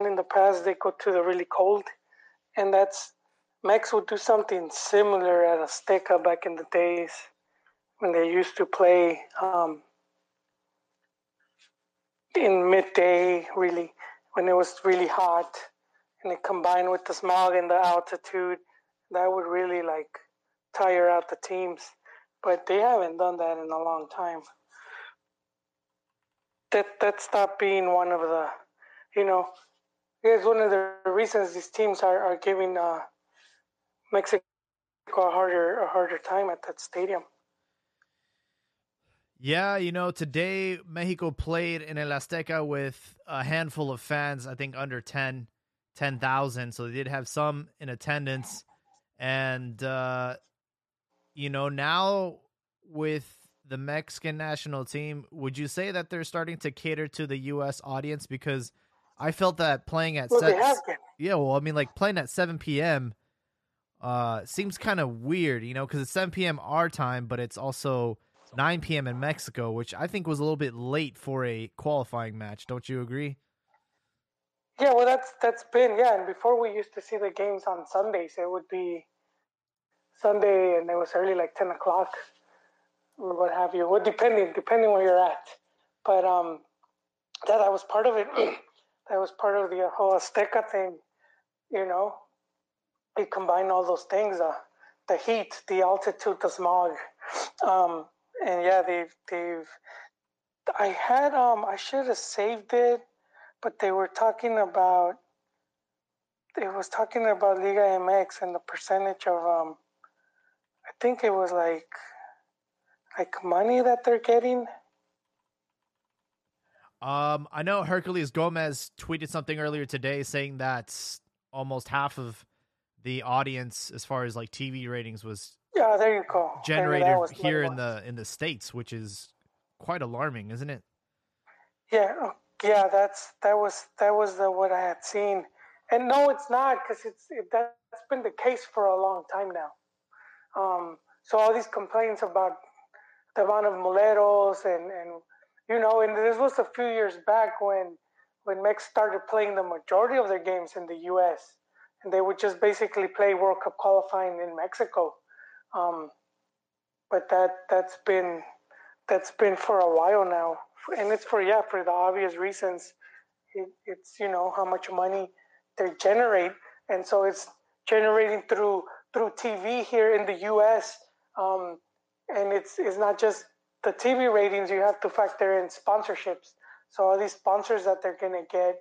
in the past they go to the really cold, and that's Max would do something similar at Azteca back in the days when they used to play um, in midday, really when it was really hot, and it combined with the smog and the altitude, that would really like tire out the teams. But they haven't done that in a long time. That that stopped being one of the, you know, it's one of the reasons these teams are, are giving uh, Mexico a harder a harder time at that stadium. Yeah, you know, today Mexico played in El Azteca with a handful of fans, I think under 10, 10,000. So they did have some in attendance. And, uh, you know, now with the Mexican national team, would you say that they're starting to cater to the U.S. audience? Because I felt that playing at well, set, yeah, well, I mean, like playing at 7 p.m. Uh, seems kind of weird, you know, because it's 7 p.m. our time, but it's also 9 p.m. in Mexico, which I think was a little bit late for a qualifying match. Don't you agree? Yeah, well, that's that's been yeah. And before we used to see the games on Sundays, it would be Sunday, and it was early, like 10 o'clock, or what have you. Well, depending depending where you're at, but um, that that was part of it. that was part of the whole Azteca thing, you know. It combined all those things: uh, the heat, the altitude, the smog. Um, and yeah, they've they've. I had um I should have saved it, but they were talking about. It was talking about Liga MX and the percentage of um. I think it was like, like money that they're getting. Um, I know Herculez Gomez tweeted something earlier today saying that almost half of the audience, as far as like TV ratings, was yeah, there you go. Generated here in the in the states, which is quite alarming, isn't it? Yeah, oh, yeah, that's that was that was the what I had seen, and no, it's not because it's it, that's been the case for a long time now. Um, so all these complaints about the amount of moleros and and you know, and this was a few years back when when Mex started playing the majority of their games in the U.S. and they would just basically play World Cup qualifying in Mexico. Um, but that that's been that's been for a while now, and it's for yeah for the obvious reasons. It, it's you know how much money they generate, and so it's generating through through TV here in the U.S. Um, and it's it's not just the TV ratings. You have to factor in sponsorships. So all these sponsors that they're gonna get,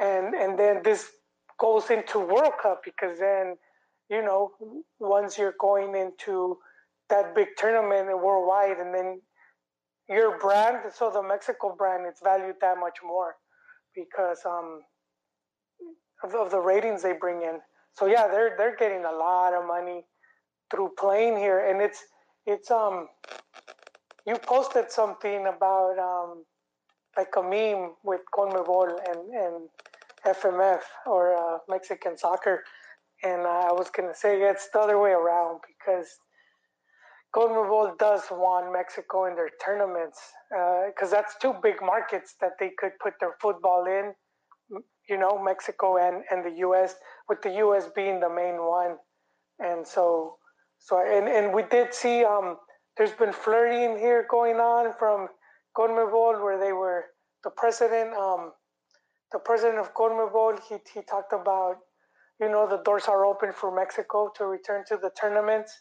and and then this goes into World Cup because then you know, once you're going into that big tournament worldwide, and then your brand, so the Mexico brand, it's valued that much more because um, of, of the ratings they bring in. So yeah, they're they're getting a lot of money through playing here, and it's it's um. You posted something about um, like a meme with CONMEBOL and and FMF or uh, Mexican soccer and I was going to say it's the other way around because CONMEBOL does want Mexico in their tournaments because uh, that's two big markets that they could put their football in. You know, Mexico and, and the U.S. with the U.S. being the main one, and so so and and we did see um there's been flirting here going on from CONMEBOL where they were the president um the president of CONMEBOL he he talked about you know, the doors are open for Mexico to return to the tournaments.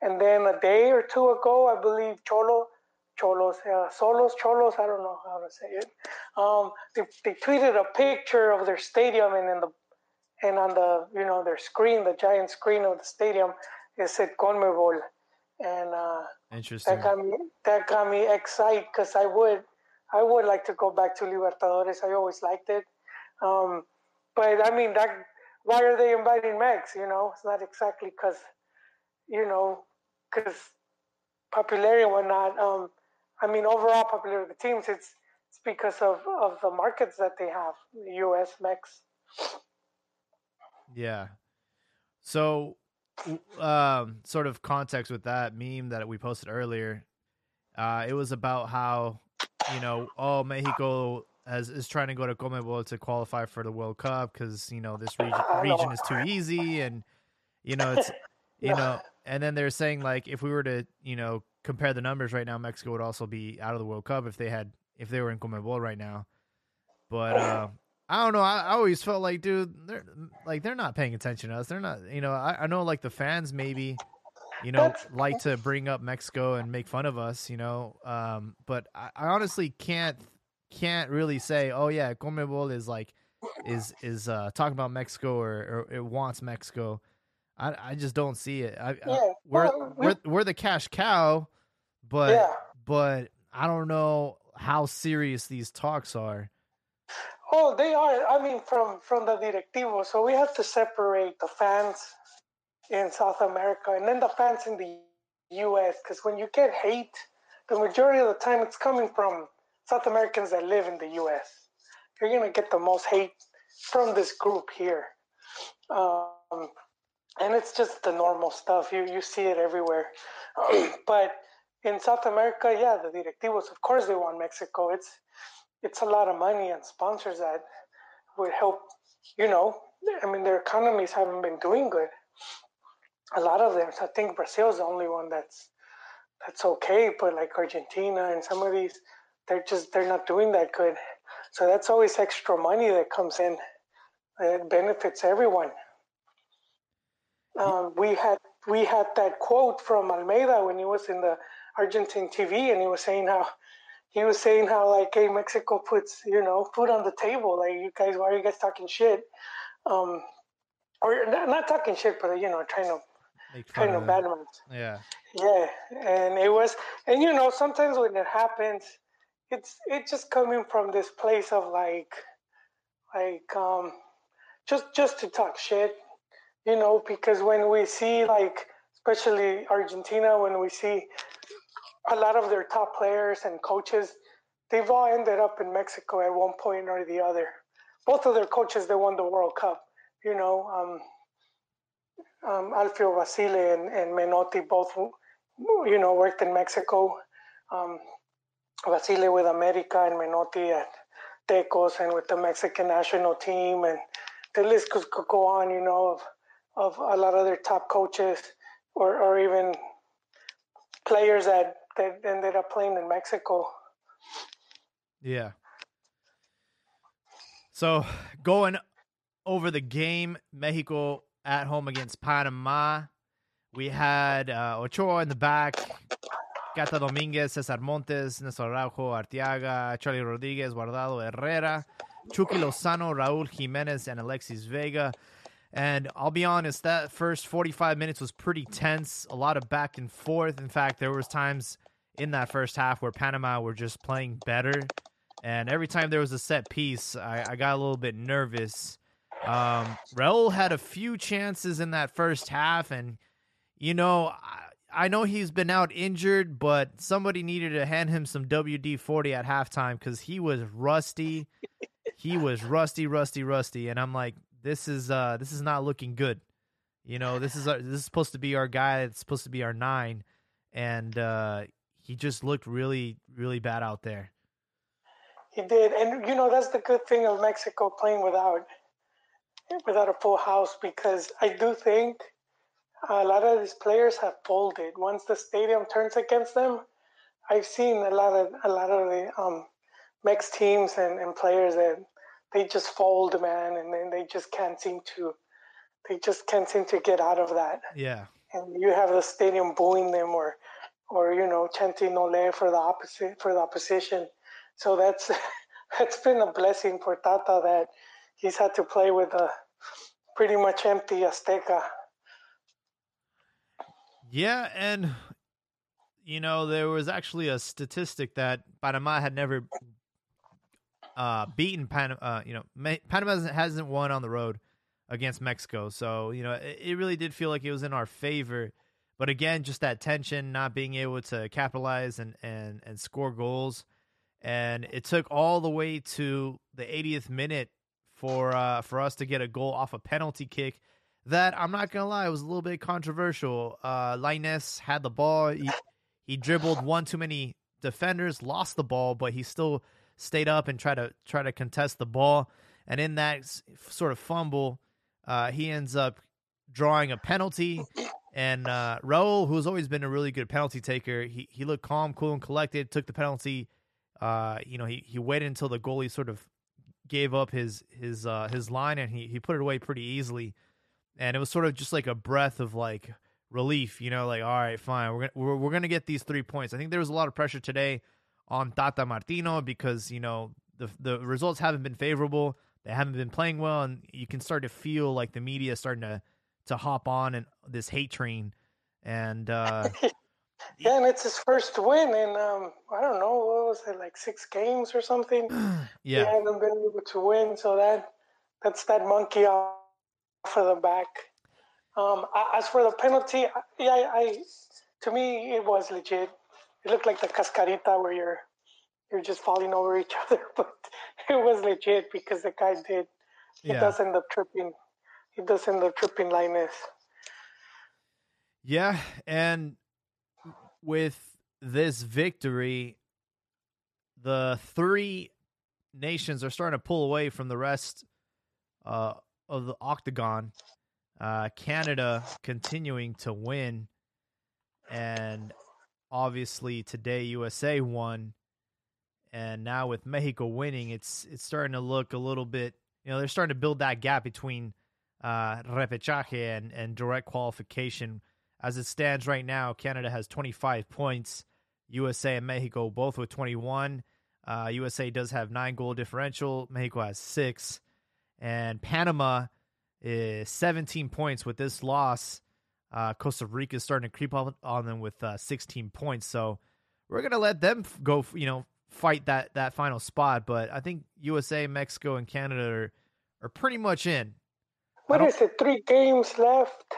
And then a day or two ago, I believe Cholo, Cholos, uh, Solos, Cholos, I don't know how to say it. Um, they, they tweeted a picture of their stadium, and in the and on the you know their screen, the giant screen of the stadium, it said CONMEBOL, and uh, interesting. That got me that got me excited because I would I would like to go back to Libertadores. I always liked it, um, but I mean that why are they inviting Mex? You know, it's not exactly because, you know, because popularity and whatnot. Um, I mean, overall popularity of the teams, it's it's because of, of the markets that they have, U.S. Mex. Yeah. So, um, sort of context with that meme that we posted earlier, uh, it was about how, you know, oh, Mexico as is trying to go to CONMEBOL to qualify for the World Cup because you know this region region is too easy, and you know it's you know, and then they're saying like if we were to you know compare the numbers right now, Mexico would also be out of the World Cup if they had if they were in CONMEBOL right now. But uh, I don't know. I, I, always felt like, dude, they're like they're not paying attention to us. They're not, you know. I, I know like the fans maybe, you know, like to bring up Mexico and make fun of us, you know. Um, but I, I honestly can't can't really say, oh yeah, CONMEBOL is like is is uh talking about Mexico or, or it wants Mexico. I I just don't see it. I, yeah, we're, we're we're the cash cow, but yeah. but I don't know how serious these talks are. Oh, they are. I mean, from from the directivo. So we have to separate the fans in South America and then the fans in the U.S. Because when you get hate, the majority of the time it's coming from South Americans that live in the U.S. You're gonna get the most hate from this group here, um, and it's just the normal stuff. You you see it everywhere, but in South America, yeah, the directivos, of course, they want Mexico. It's it's a lot of money and sponsors that would help. You know, I mean, their economies haven't been doing good. A lot of them. So I think Brazil's the only one that's that's okay, but like Argentina and some of these, they're just they're not doing that good. So that's always extra money that comes in. It benefits everyone. Um, we had we had that quote from Almeida when he was in the Argentine TV, and he was saying how he was saying how like, hey, Mexico puts you know food on the table. Like, you guys, why are you guys talking shit? Um, or not talking shit, but you know, trying to kind of bad Yeah. Yeah, and it was, and you know, sometimes when it happens, it's it's just coming from this place of like, like um, just just to talk shit, you know, because when we see like, especially Argentina, when we see a lot of their top players and coaches, they've all ended up in Mexico at one point or the other. Both of their coaches, they won the World Cup. You know, um, um, Alfio Basile and, and Menotti both, you know, worked in Mexico. Um, Basile with America and Menotti at Tecos and with the Mexican national team. And the list could, could go on, you know, of, of a lot of their top coaches or, or even players that that ended up playing in Mexico. Yeah. So going over the game, Mexico at home against Panama. We had uh, Ochoa in the back, Cata Dominguez, Cesar Montes, Nestor Araujo, Arteaga, Charlie Rodriguez, Guardado Herrera, Chucky Lozano, Raul Jimenez, and Alexis Vega. And I'll be honest, that first 45 minutes was pretty tense, a lot of back and forth. In fact, there was times in that first half where Panama were just playing better. And every time there was a set piece, I, I got a little bit nervous. Um, Raul had a few chances in that first half, and you know, I, I know he's been out injured, but somebody needed to hand him some WD forty at halftime because he was rusty. he was rusty, rusty, rusty, and I'm like, this is uh, this is not looking good. You know, this is our, this is supposed to be our guy. It's supposed to be our nine, and uh, he just looked really, really bad out there. He did, and you know that's the good thing of Mexico playing without without a full house because I do think a lot of these players have folded once the stadium turns against them. I've seen a lot of a lot of the um, Mex teams and, and players that they just fold, man, and then they just can't seem to they just can't seem to get out of that. Yeah. And you have the stadium booing them or or you know chanting "Ole" for the opposite for the opposition. So that's that's been a blessing for Tata that he's had to play with a pretty much empty Azteca. Yeah, and you know there was actually a statistic that Panama had never uh, beaten Panama. Uh, you know, Panama hasn't won on the road against Mexico, so you know it, it really did feel like it was in our favor but again, just that tension, not being able to capitalize and and and score goals, and it took all the way to the 80th minute for uh, for us to get a goal off a penalty kick. That I'm not gonna lie, was a little bit controversial. Uh, Lainez had the ball. He, he dribbled one too many defenders, lost the ball, but he still stayed up and tried to try to contest the ball. And in that sort of fumble, uh, he ends up drawing a penalty. And uh, Raul, who's always been a really good penalty taker, he he looked calm, cool, and collected. Took the penalty. Uh, you know, he he waited until the goalie sort of gave up his his uh, his line, and he he put it away pretty easily. And it was sort of just like a breath of like relief. You know, like all right, fine, we're gonna we're, we're gonna get these three points. I think there was a lot of pressure today on Tata Martino because you know the the results haven't been favorable. They haven't been playing well, and you can start to feel like the media is starting to to hop on and this hate train. And uh, yeah, and it's his first win in um, I don't know what was it like six games or something. yeah, he hasn't been able to win, so that that's that monkey off of the back. Um, as for the penalty, yeah, I, I to me it was legit. It looked like the cascarita where you're you're just falling over each other, but it was legit because the guy did. He yeah. does end up tripping. He does end up tripping Lainez. Yeah, and with this victory, the three nations are starting to pull away from the rest uh, of the octagon. Uh, Canada continuing to win, and obviously today USA won, and now with Mexico winning, it's it's starting to look a little bit. You know, they're starting to build that gap between uh, repechaje and and direct qualification. As it stands right now, Canada has 25 points. USA and Mexico both with 21. Uh, USA does have nine goal differential. Mexico has six, and Panama is 17 points with this loss. Uh, Costa Rica is starting to creep up on them with uh, 16 points. So we're gonna let them go. You know, fight that that final spot. But I think USA, Mexico, and Canada are are pretty much in. What is it? Three games left.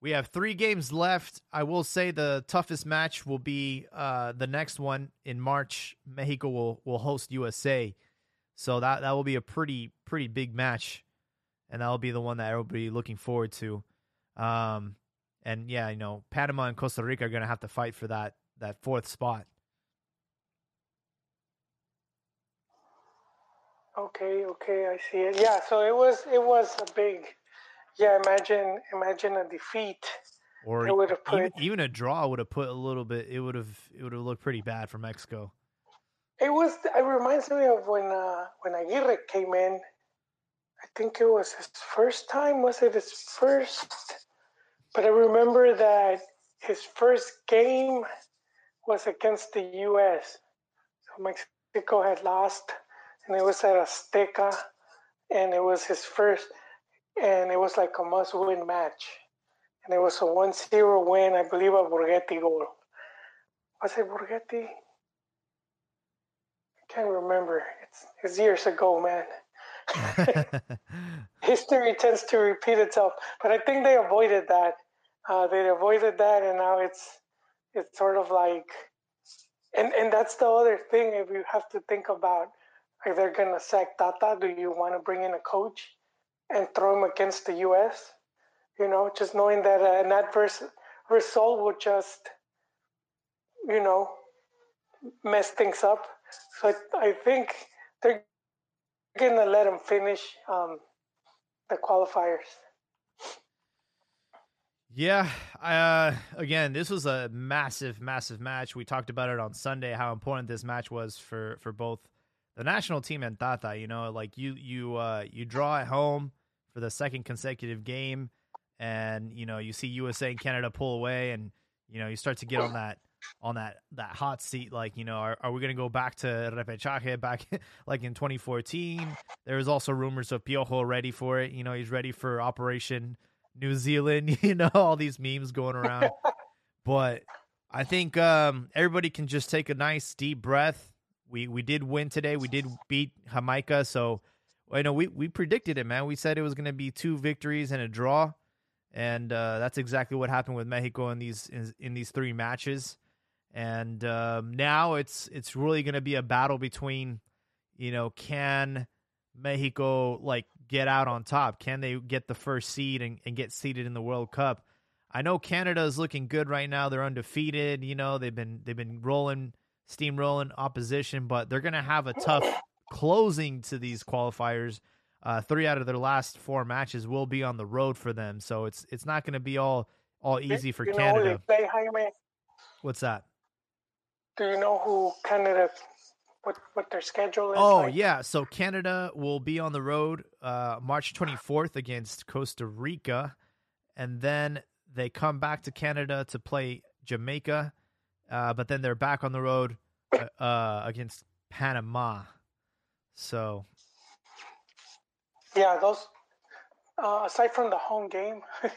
We have three games left. I will say the toughest match will be uh, the next one in March. Mexico will will host USA, so that that will be a pretty pretty big match, and that will be the one that everybody looking forward to. Um, and yeah, you know, Panama and Costa Rica are going to have to fight for that that fourth spot. Okay, okay, I see it. Yeah, so it was it was a big yeah, imagine imagine a defeat. Or it would have put even, even a draw would have put a little bit. It would have it would have looked pretty bad for Mexico. It was. It reminds me of when uh, when Aguirre came in. I think it was his first time. Was it his first? But I remember that his first game was against the U.S. So Mexico had lost, and it was at Azteca, and it was his first and it was like a must-win match. And it was a 1-0 win, I believe, a Borgetti goal. Was it Borgetti? I can't remember. It's, it's years ago, man. History tends to repeat itself, but I think they avoided that. Uh, they avoided that, and now it's it's sort of like, and and that's the other thing. If you have to think about, like they're gonna sack Tata, do you want to bring in a coach? and throw him against the U.S. You know, just knowing that an adverse result would just, you know, mess things up. So I, I think they're gonna let him finish um, the qualifiers. Yeah, uh, again, this was a massive, massive match. We talked about it on Sunday how important this match was for for both the national team and Tata. You know, like you you uh, you draw at home for the second consecutive game, and you know you see USA and Canada pull away, and you know you start to get on that on that that hot seat. Like you know, are, are we going to go back to repechaje back like in 2014? There was also rumors of Piojo ready for it. You know, he's ready for Operation New Zealand. You know, all these memes going around, but. I think um, everybody can just take a nice deep breath. We we did win today. We did beat Jamaica, so I know we we predicted it, man. We said it was going to be two victories and a draw, and uh, that's exactly what happened with Mexico in these in, in these three matches. And um, now it's it's really going to be a battle between, you know, can Mexico like get out on top? Can they get the first seed and, and get seeded in the World Cup? I know Canada is looking good right now. They're undefeated. You know, they've been they've been rolling steamrolling opposition, but they're going to have a tough closing to these qualifiers. Uh, three out of their last four matches will be on the road for them, so it's it's not going to be all all easy for you Canada. Know they play, Jaime? What's that? Do you know who Canada? What what their schedule is? Oh like? yeah, so Canada will be on the road uh, March 24th against Costa Rica, and then they come back to Canada to play Jamaica, uh, but then they're back on the road uh, uh, against Panama. So Yeah, those uh, aside from the home game,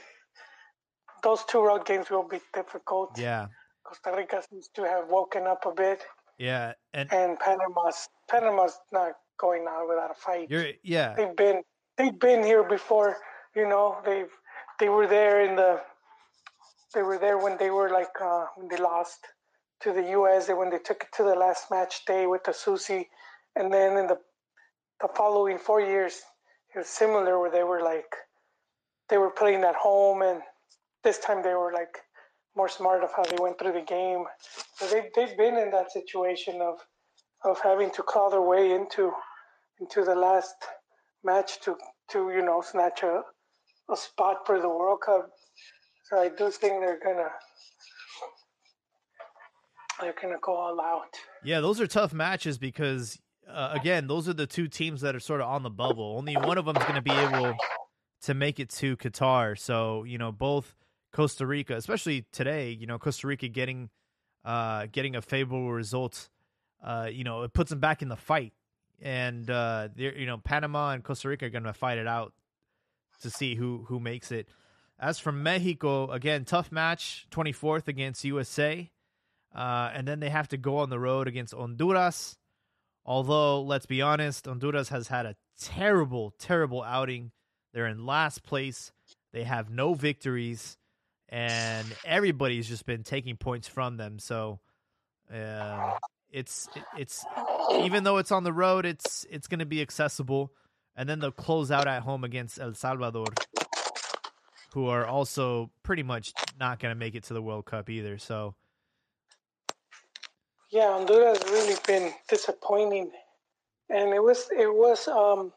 those two road games will be difficult. yeah, Costa Rica seems to have woken up a bit, yeah, and and Panama's Panama's not going out without a fight. yeah, They've been they've been here before. You know, they've they were there in the they were there when they were like uh, when they lost to the U.S. when they took it to the last match day with the Zusi, and then in the the following four years it was similar where they were like they were playing at home and this time they were like more smart of how they went through the game. So they they've been in that situation of of having to claw their way into into the last match to to you know snatch a, a spot for the World Cup. So I do think they're gonna they're gonna go all out. yeah. Those are tough matches because uh, again, those are the two teams that are sort of on the bubble. Only one of them is going to be able to make it to Qatar. So you know, both Costa Rica, especially today, you know, Costa Rica getting uh, getting a favorable result, uh, you know, it puts them back in the fight. And uh, you know, Panama and Costa Rica are going to fight it out to see who who makes it. As for Mexico, again, tough match, twenty fourth against USA, uh, and then they have to go on the road against Honduras. Although, let's be honest, Honduras has had a terrible, terrible outing. They're in last place. They have no victories, and everybody's just been taking points from them. So, um, it's it's even though it's on the road, it's it's going to be accessible. And then they'll close out at home against El Salvador, who are also pretty much not going to make it to the World Cup either. So, Yeah, Honduras really been disappointing, and it was it was um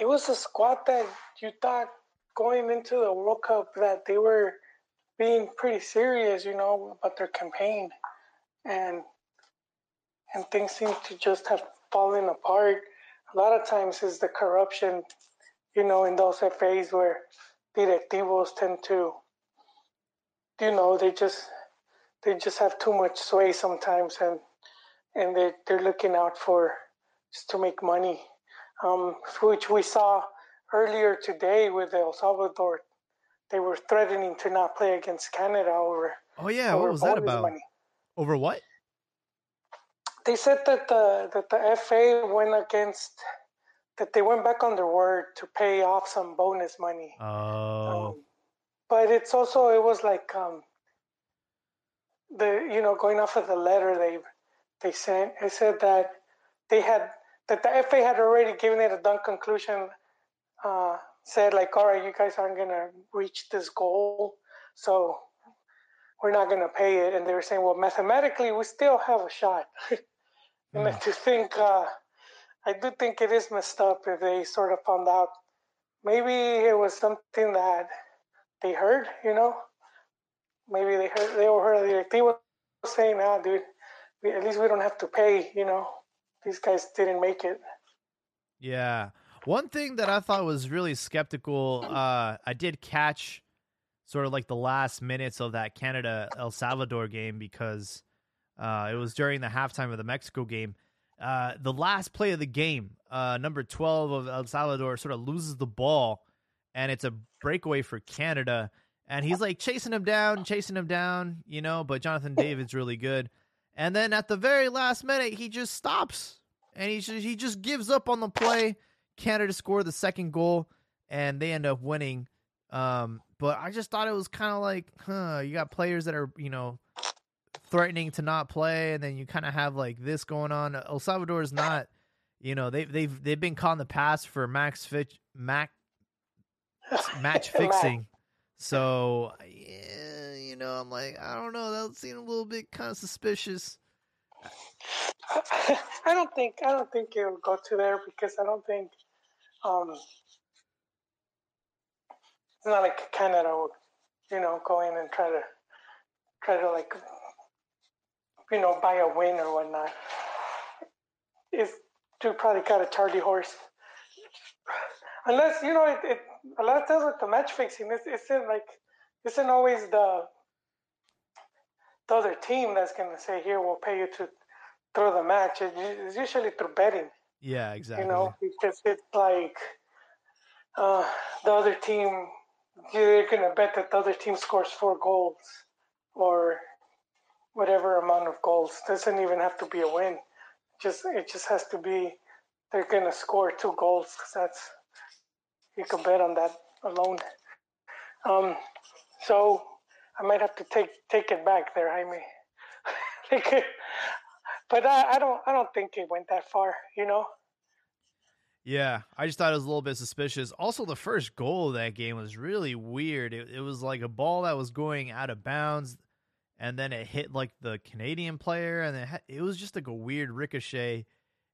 it was a squad that you thought going into the World Cup that they were being pretty serious, you know, about their campaign, and and things seem to just have fallen apart. A lot of times is the corruption, you know, in those FAs where directivos tend to, you know, they just they just have too much sway sometimes, and and they they're looking out for just to make money, um, which we saw earlier today with El Salvador. They were threatening to not play against Canada over. oh yeah, over what was that about? Money. Over what? They said that the that the FA went against that they went back on their word to pay off some bonus money. Oh, Um, but it's also it was like um, the you know going off of the letter they they sent it said that they had that the FA had already given it a done conclusion. Uh, said like, all right, you guys aren't gonna reach this goal, so we're not gonna pay it. And they were saying, well, mathematically, we still have a shot. and I Hmm. do think, uh, I do think it is messed up if they sort of found out. Maybe it was something that they heard, you know. Maybe they heard they overheard the directiva saying, "Ah, dude, we, at least we don't have to pay." You know, these guys didn't make it. yeah. One thing that I thought was really skeptical, uh, I did catch sort of like the last minutes of that Canada El Salvador game because uh, it was during the halftime of the Mexico game. Uh, the last play of the game, uh, number 12 of El Salvador sort of loses the ball, and it's a breakaway for Canada. And he's like chasing him down, chasing him down, you know, but Jonathan David's really good. And then at the very last minute, he just stops and he just, he just gives up on the play. Canada scored the second goal, and they end up winning. Um, but I just thought it was kind of like, huh, you got players that are, you know, threatening to not play, and then you kind of have like this going on. El Salvador is not, you know, they've they've they've been caught in the past for max fit mac match fixing. So yeah, you know, I'm like, I don't know, that seemed a little bit kind of suspicious. I don't think I don't think it'll go to there because I don't think um, it's not like Canada would, you know, go in and try to try to like you know buy a win or whatnot. Is dude probably got a tardy horse. Unless you know it, it a lot of times with the match fixing, it's, it's in like isn't always the the other team that's gonna say, "Here, we'll pay you to throw the match." It's usually through betting. Yeah, exactly. You know, because it's like uh, the other team, you're gonna bet that the other team scores four goals or whatever amount of goals. Doesn't even have to be a win. Just it just has to be they're gonna score two goals because that's you can bet on that alone. Um, so I might have to take take it back there, Jaime. but I, I don't I don't think it went that far, you know. Yeah, I just thought it was a little bit suspicious. Also, the first goal of that game was really weird. It, it was like a ball that was going out of bounds, and then it hit like the Canadian player, and it, it was just like a weird ricochet,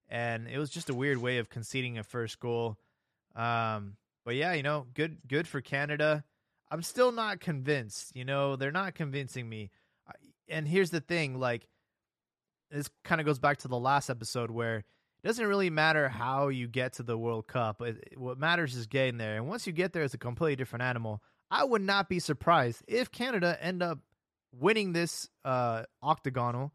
and it was just a weird way of conceding a first goal. Um, but yeah, you know, good good for Canada. I'm still not convinced. You know, they're not convincing me. And here's the thing, like this kind of goes back to the last episode where it doesn't really matter how you get to the World Cup. It, what matters is getting there. And once you get there, it's a completely different animal. I would not be surprised if Canada end up winning this uh, octagonal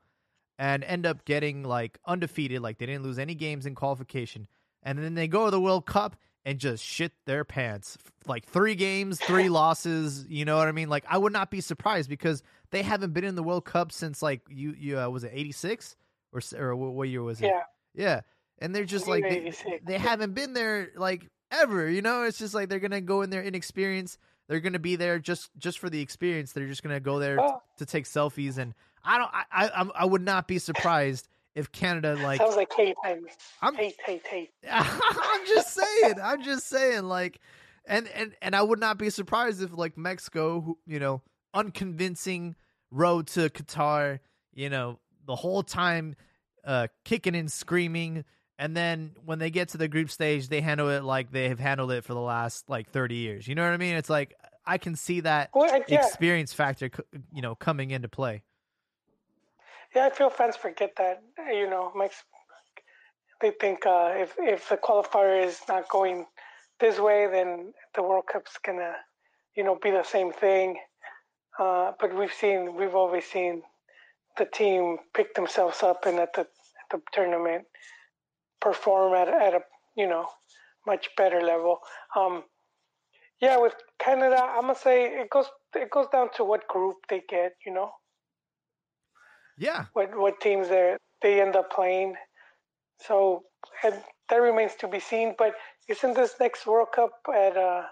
and end up getting like undefeated, like they didn't lose any games in qualification, and then they go to the World Cup and just shit their pants. Like three games, three losses. You know what I mean? Like I would not be surprised because they haven't been in the World Cup since like you you uh, was it eighty six or or what year was it? Yeah, yeah. And they're just like they, they haven't been there like ever. You know, it's just like they're gonna go in there inexperienced. They're gonna be there just just for the experience. They're just gonna go there oh. t- to take selfies. And I don't. I I I would not be surprised if Canada like sounds like hate, I'm, hate, hate, hate. I'm just saying. I'm just saying. Like, and and and I would not be surprised if like Mexico, who, you know, unconvincing road to Qatar, you know, the whole time uh kicking and screaming. And then when they get to the group stage, they handle it like they have handled it for the last like 30 years. You know what I mean? It's like I can see that well, yeah. experience factor, you know, coming into play. Yeah, I feel fans forget that. You know, makes they think uh, if if the qualifier is not going this way, then the World Cup's gonna, you know, be the same thing. Uh, but we've seen, we've always seen the team pick themselves up and at the at the tournament perform at at a you know much better level. Um, yeah, with Canada, I'm gonna say it goes it goes down to what group they get. You know, yeah. What what teams they they end up playing. So that remains to be seen. But isn't this next World Cup at uh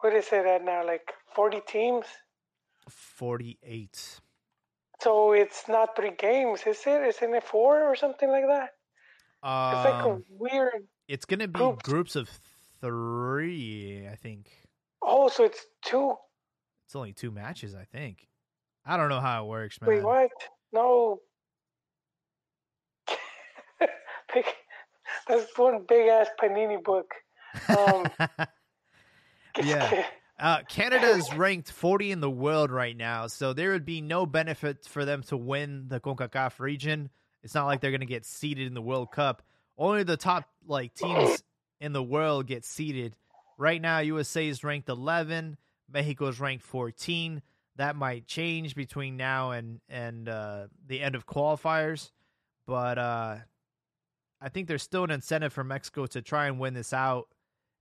what is it at now? Like forty teams? Forty eight. So it's not three games, is it? Isn't it four or something like that? Um, it's like a um, weird. It's gonna be groups. groups of three, I think. Oh, so it's two. It's only two matches, I think. I don't know how it works, man. Wait, what? No. That's one big ass Panini book. Um, yeah. Uh, Canada is ranked 40 in the world right now, so there would be no benefit for them to win the CONCACAF region. It's not like they're going to get seeded in the World Cup. Only the top like teams in the world get seeded. Right now, USA is ranked 11, Mexico is ranked 14 that might change between now and and uh, the end of qualifiers, but uh, I think there's still an incentive for Mexico to try and win this out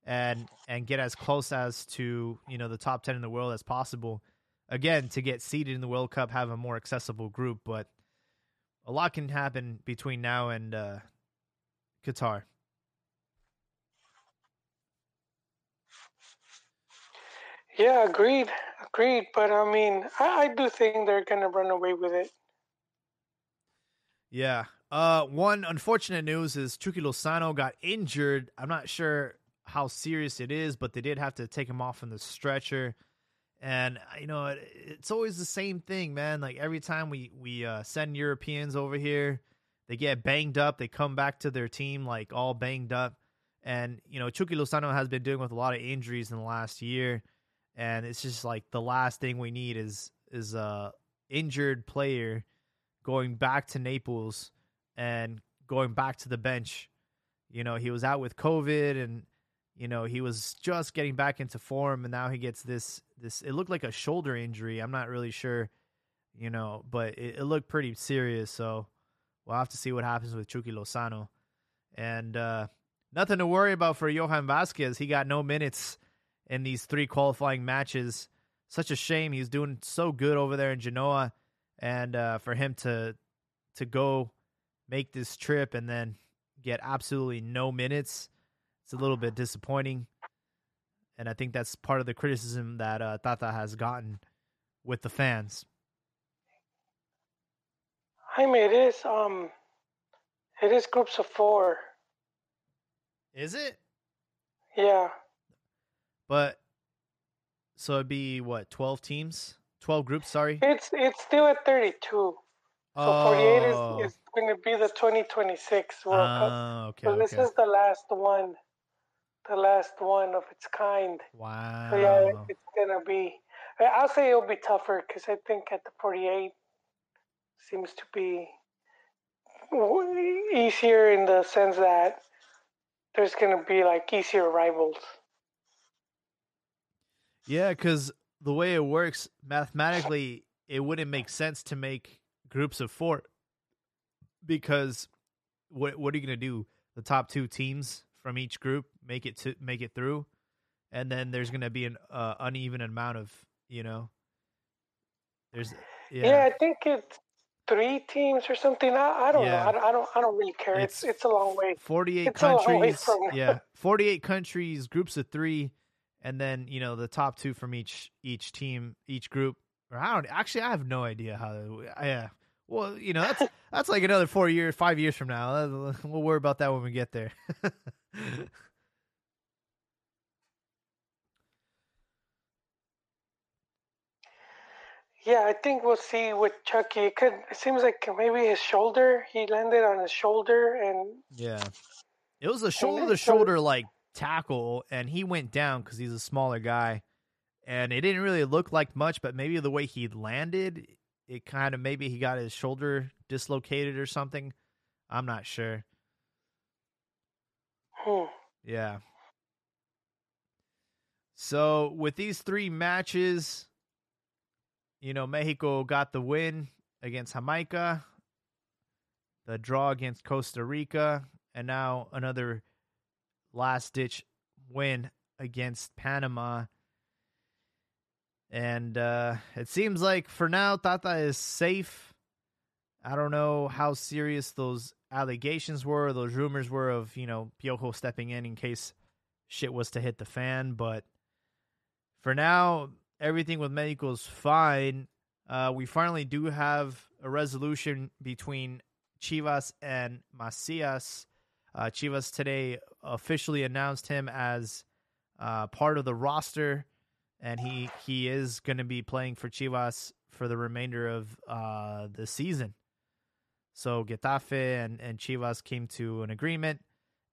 and and get as close as to you know the top ten in the world as possible. Again, to get seeded in the World Cup, have a more accessible group, but a lot can happen between now and uh, Qatar. Yeah, agreed, agreed. But I mean, I, I do think they're gonna run away with it. Yeah. Uh, one unfortunate news is Chucky Lozano got injured. I'm not sure how serious it is, but they did have to take him off in the stretcher. And you know, it, it's always the same thing, man. Like every time we we uh, send Europeans over here, they get banged up. They come back to their team like all banged up. And you know, Chucky Lozano has been dealing with a lot of injuries in the last year, and it's just like the last thing we need is is a injured player going back to Naples and going back to the bench. You know, he was out with COVID and you know, he was just getting back into form and now he gets this this it looked like a shoulder injury. I'm not really sure, you know, but it, it looked pretty serious, so we'll have to see what happens with Chucky Lozano. And uh nothing to worry about for Johan Vasquez. He got no minutes in these three qualifying matches. Such a shame. He's doing so good over there in Genoa and uh for him to to go make this trip and then get absolutely no minutes it's a little bit disappointing. And I think that's part of the criticism that uh, Tata has gotten with the fans. Jaime, it is um, it is groups of four. Is it? Yeah. But so it'd be what twelve teams, twelve groups. Sorry. It's it's still at thirty-two. So oh. forty-eight is, is going to be the twenty twenty-six World uh, Cup. Ah, Okay. So this okay. is the last one, the last one of its kind. Wow. So yeah, it's gonna be. I'll say it'll be tougher because I think at the 48 seems to be easier in the sense that there's gonna be like easier rivals. Yeah, because the way it works mathematically, it wouldn't make sense to make groups of four. Because what what are you gonna do? The top two teams from each group make it to make it through, and then there's gonna be an uh, uneven amount of you know. There's Yeah, yeah, I think it's three teams or something. I, I don't Yeah. know. I, don't- I don't. I don't really care. It's It's- it's, a long way. forty eight it's a long way countries. from- yeah, forty eight countries, groups of three, and then you know the top two from each each team, each group. Or I don't actually. I have no idea how. Yeah. Well, you know that's that's like another four years, five years from now. We'll worry about that when we get there. Yeah, I think we'll see with Chucky. It could. It seems like maybe his shoulder. He landed on his shoulder, and yeah, it was a shoulder to shoulder like tackle, and he went down because he's a smaller guy, and it didn't really look like much, but maybe the way he landed, it kind of maybe he got his shoulder dislocated or something. I'm not sure. Yeah. So with these three matches, you know, Mexico got the win against Jamaica, the draw against Costa Rica, and now another last ditch win against Panama. And uh it seems like for now Tata is safe. I don't know how serious those allegations were, those rumors were of, you know, Piojo stepping in in case shit was to hit the fan, but for now, everything with Mexico's fine. Uh, we finally do have a resolution between Chivas and Macias. Uh, Chivas today officially announced him as uh, part of the roster, and he he is going to be playing for Chivas for the remainder of uh, the season. So Getafe and, and Chivas came to an agreement.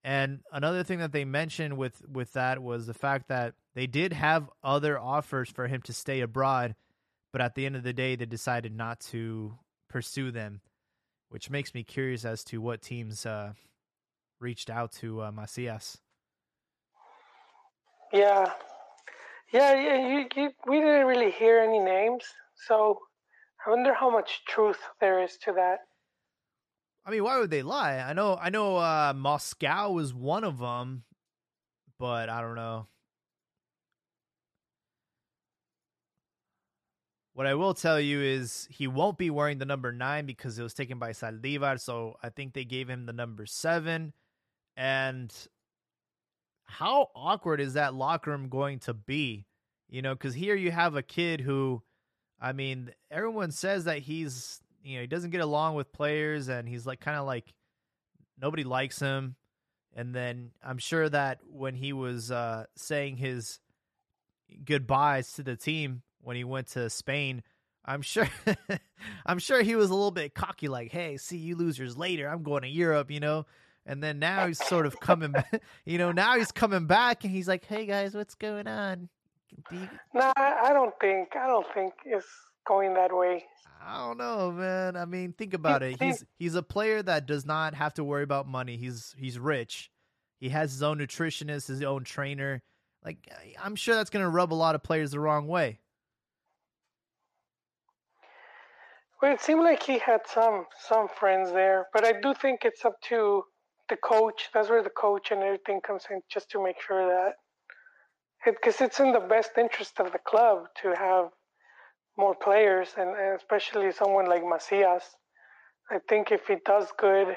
And another thing that they mentioned with, with that was the fact that they did have other offers for him to stay abroad, but at the end of the day, they decided not to pursue them, which makes me curious as to what teams uh, reached out to uh, Macias. yeah, yeah, yeah. You, you, we didn't really hear any names, so I wonder how much truth there is to that. I mean, why would they lie? I know, I know, uh, Moscow was one of them, but I don't know. What I will tell you is he won't be wearing the number nine because it was taken by Zaldivar. So I think they gave him the number seven. And how awkward is that locker room going to be? You know, because here you have a kid who, I mean, everyone says that he's, you know, he doesn't get along with players and he's like kind of like nobody likes him. And then I'm sure that when he was uh, saying his goodbyes to the team when he went to Spain. I'm sure I'm sure he was a little bit cocky like, "Hey, see you losers later. I'm going to Europe, you know." And then now he's sort of coming back, you know, now he's coming back and he's like, "Hey guys, what's going on?" You... No, I don't think I don't think it's going that way. I don't know, man. I mean, think about it. He's he's a player that does not have to worry about money. He's he's rich. He has his own nutritionist, his own trainer. Like I'm sure that's going to rub a lot of players the wrong way. Well, it seemed like he had some some friends there, but I do think it's up to the coach. That's where the coach and everything comes in, just to make sure that because it, it's in the best interest of the club to have more players, and, and especially someone like Macias. I think if he does good,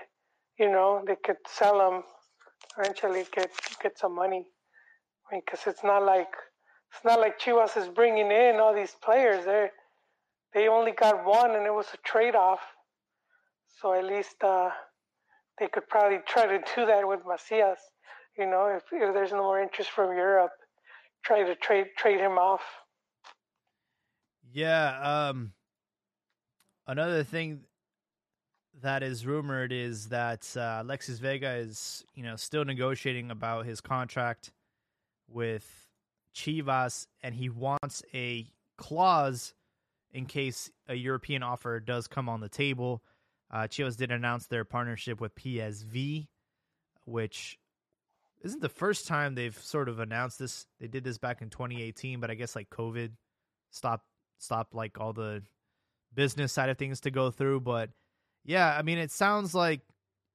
you know, they could sell him eventually, get get some money. I mean, because it's not like it's not like Chivas is bringing in all these players. They they only got one, and it was a trade off. So at least uh, they could probably try to do that with Macias. You know, if, if there's no more interest from Europe, try to trade trade him off. Yeah. Um, another thing that is rumored is that uh, Alexis Vega is, you know, still negotiating about his contract with Chivas, and he wants a clause in case a European offer does come on the table. Uh, Chivas did announce their partnership with PSV, which isn't the first time they've sort of announced this. They did this back in 2018, but I guess like COVID stopped stopped like all the business side of things to go through. But yeah, I mean, it sounds like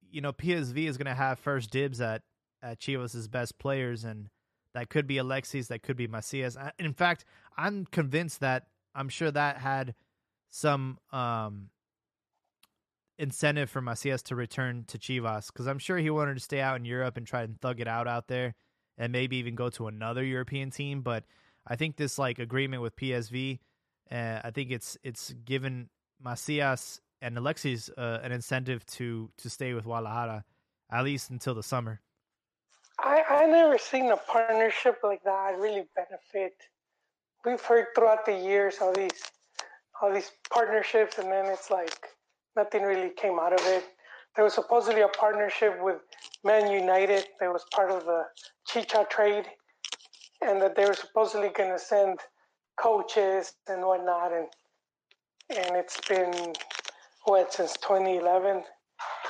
you know PSV is going to have first dibs at at Chivas's best players, and that could be Alexis, that could be Macias. In fact, I'm convinced that I'm sure that had some um incentive for Macias to return to Chivas because I'm sure he wanted to stay out in Europe and try and thug it out out there and maybe even go to another European team. But I think this like agreement with PSV, uh, I think it's it's given Macias and Alexis uh, an incentive to to stay with Guadalajara at least until the summer. I I never seen a partnership like that really benefit. We've heard throughout the years all these all these partnerships, and then it's like nothing really came out of it. There was supposedly a partnership with Man United that was part of the Chicha trade, and that they were supposedly going to send coaches and whatnot, and and it's been what since 2011.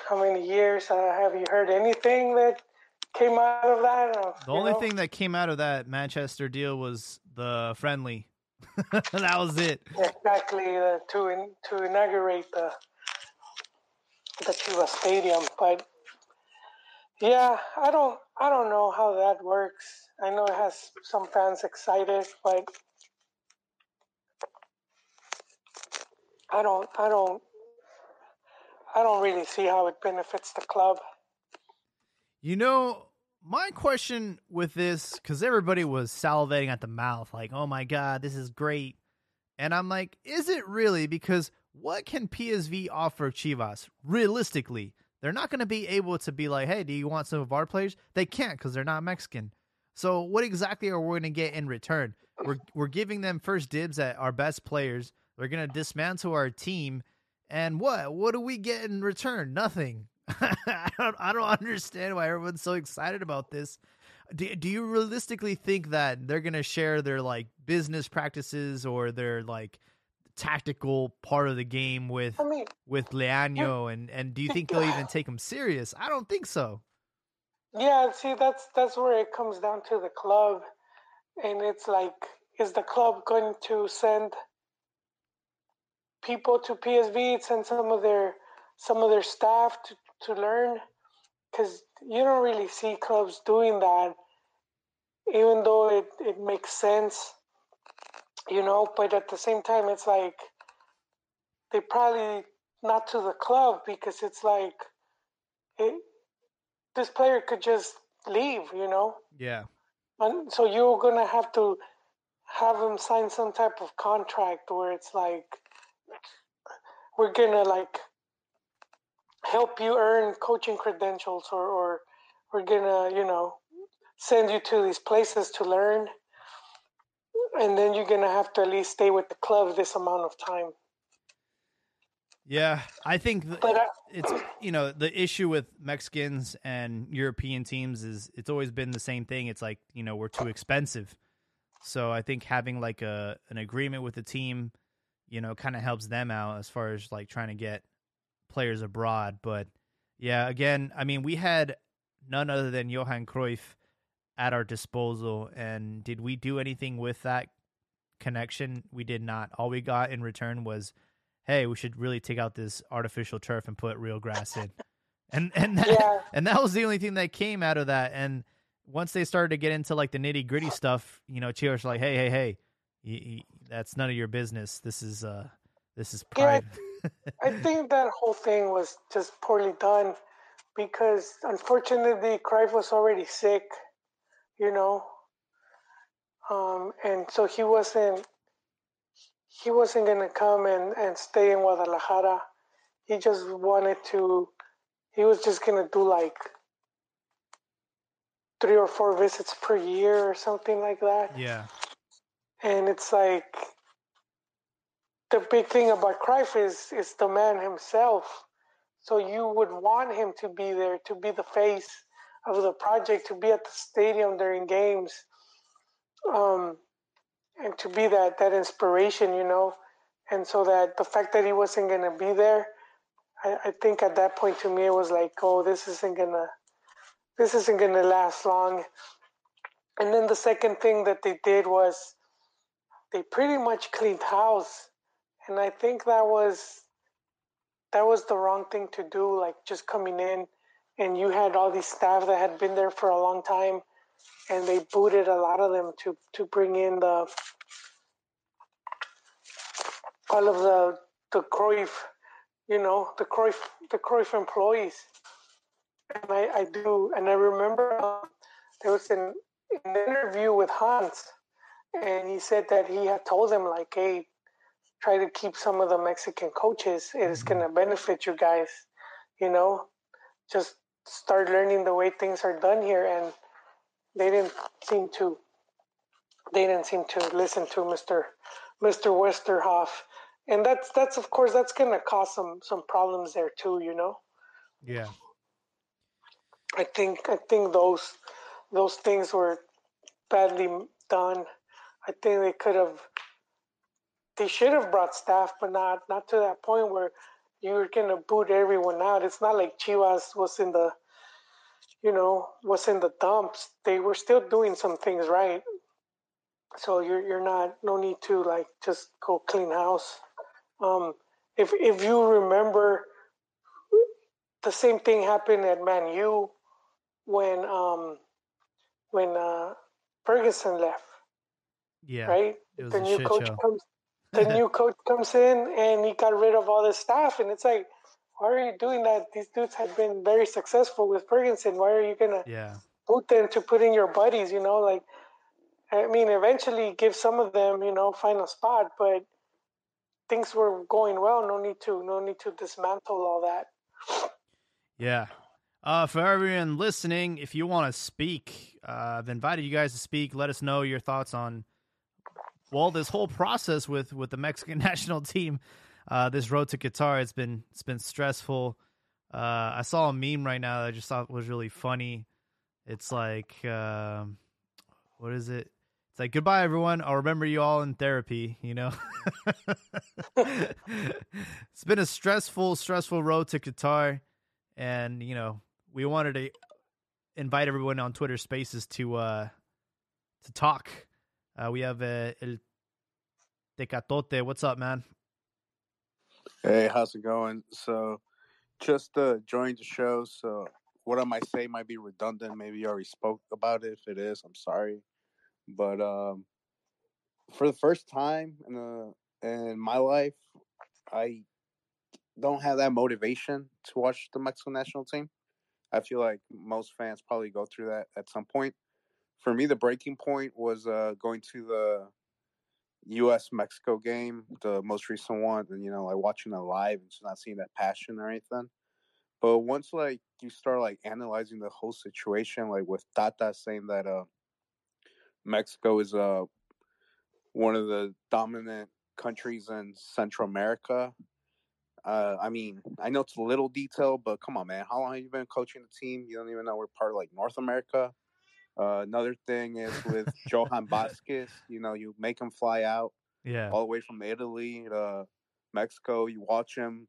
How many years? Uh, have you heard anything that came out of that? Uh, the only know? thing that came out of that Manchester deal was the friendly. that was it. Exactly uh, to in, to inaugurate the the Chivas Stadium, but yeah, I don't I don't know how that works. I know it has some fans excited, but I don't I don't I don't really see how it benefits the club. You know, my question with this cuz everybody was salivating at the mouth like, "Oh my god, this is great." And I'm like, "Is it really because what can PSV offer Chivas realistically? They're not going to be able to be like, hey, do you want some of our players? They can't because they're not Mexican. So what exactly are we going to get in return? We're we're giving them first dibs at our best players. They're going to dismantle our team, and what? What do we get in return? Nothing. I don't I don't understand why everyone's so excited about this. Do, do you realistically think that they're going to share their like business practices or their like tactical part of the game with with Leaño and and do you think they'll even take him serious? I don't think so. Yeah, see that's that's where it comes down to the club and it's like is the club going to send people to PSV send some of their some of their staff to to learn cuz you don't really see clubs doing that even though it, it makes sense you know, but at the same time, it's like they probably not to the club because it's like it, this player could just leave, you know. Yeah. And so you're gonna have to have him sign some type of contract where it's like we're gonna like help you earn coaching credentials or, or we're gonna you know send you to these places to learn and then you're gonna have to at least stay with the club this amount of time. Yeah, I think But I, it's you know the issue with Mexicans and European teams is it's always been the same thing. It's like you know we're too expensive, so I think having like a an agreement with the team, you know, kind of helps them out as far as like trying to get players abroad. But yeah, again, I mean, we had none other than Johan Cruyff at our disposal, and did we do anything with that connection? We did not. All we got in return was hey, we should really take out this artificial turf and put real grass in. And and that, Yeah. and that was the only thing that came out of that. And once they started to get into like the nitty gritty stuff, you know, were like, hey, hey, hey, y y that's none of your business. This is uh, this is Yeah, private. I think that whole thing was just poorly done because unfortunately Cruyff was already sick, you know, um, and so he wasn't he wasn't gonna come and, and stay in Guadalajara. He just wanted to. He was just gonna do like three or four visits per year or something like that. yeah, And it's like the big thing about Cruyff is is the man himself. So you would want him to be there, to be the face of the project, to be at the stadium during games, um, and to be that that inspiration, you know. And so that the fact that he wasn't gonna be there, I, I think at that point to me it was like, oh, this isn't gonna, this isn't gonna last long. And then the second thing that they did was they pretty much cleaned house and i think that was that was the wrong thing to do like just coming in and you had all these staff that had been there for a long time and they booted a lot of them to to bring in the all of the the Cruyff, you know, the Cruyff the Cruyff employees. And I, I do and I remember um, there was an, an interview with Hans and he said that he had told them like, "Hey, try to keep some of the Mexican coaches. It is going to benefit you guys. You know, just start learning the way things are done here." And they didn't seem to. They didn't seem to listen to Mister Mister Westerhof, and that's that's of course that's going to cause some some problems there too. You know. yeah, I think I think those those things were badly done. I think they could have they should have brought staff, but not not to that point where you're gonna boot everyone out. It's not like Chivas was in the you know, was in the dumps. They were still doing some things right. So you're you're not no need to like just go clean house. Um if if you remember the same thing happened at Man U when um when uh Ferguson left, yeah. right? It was the a new shit coach show. comes the new coach comes in and he got rid of all the staff and it's like why are you doing that? These dudes have been very successful with Ferguson. Why are you gonna yeah, boot them to put in your buddies, you know, like I mean eventually give some of them, you know, find a spot, but things were going well, no need to no need to dismantle all that. yeah. Uh, for everyone listening, if you want to speak, uh, I've invited you guys to speak. Let us know your thoughts on well this whole process with with the Mexican national team. Uh, this road to Qatar, it's been it's been stressful. Uh, I saw a meme right now that I just thought was really funny. It's like, um, what is it? It's like goodbye, everyone. I'll remember you all in therapy. You know, it's been a stressful, stressful road to Qatar, and you know we wanted to invite everyone on Twitter Spaces to uh to talk. Uh, we have uh, El Tecatote. What's up, man? Hey, how's it going? So, just uh, joined the show. So, what I might say might be redundant. Maybe you already spoke about it. If it is, I'm sorry. But um, for the first time in the, in my life, I don't have that motivation to watch the Mexican national team. I feel like most fans probably go through that at some point. For me, the breaking point was uh, going to the U.S. Mexico game, the most recent one, and you know, like watching it live and just not seeing that passion or anything. But once like you start like analyzing the whole situation, like with Tata saying that uh Mexico is uh one of the dominant countries in Central America. Uh, I mean, I know it's a little detail, but come on, man. How long have you been coaching the team? You don't even know we're part of like North America. Uh, another thing is with Johan Vasquez. You know, you make him fly out Yeah. all the way from Italy to Mexico. You watch him.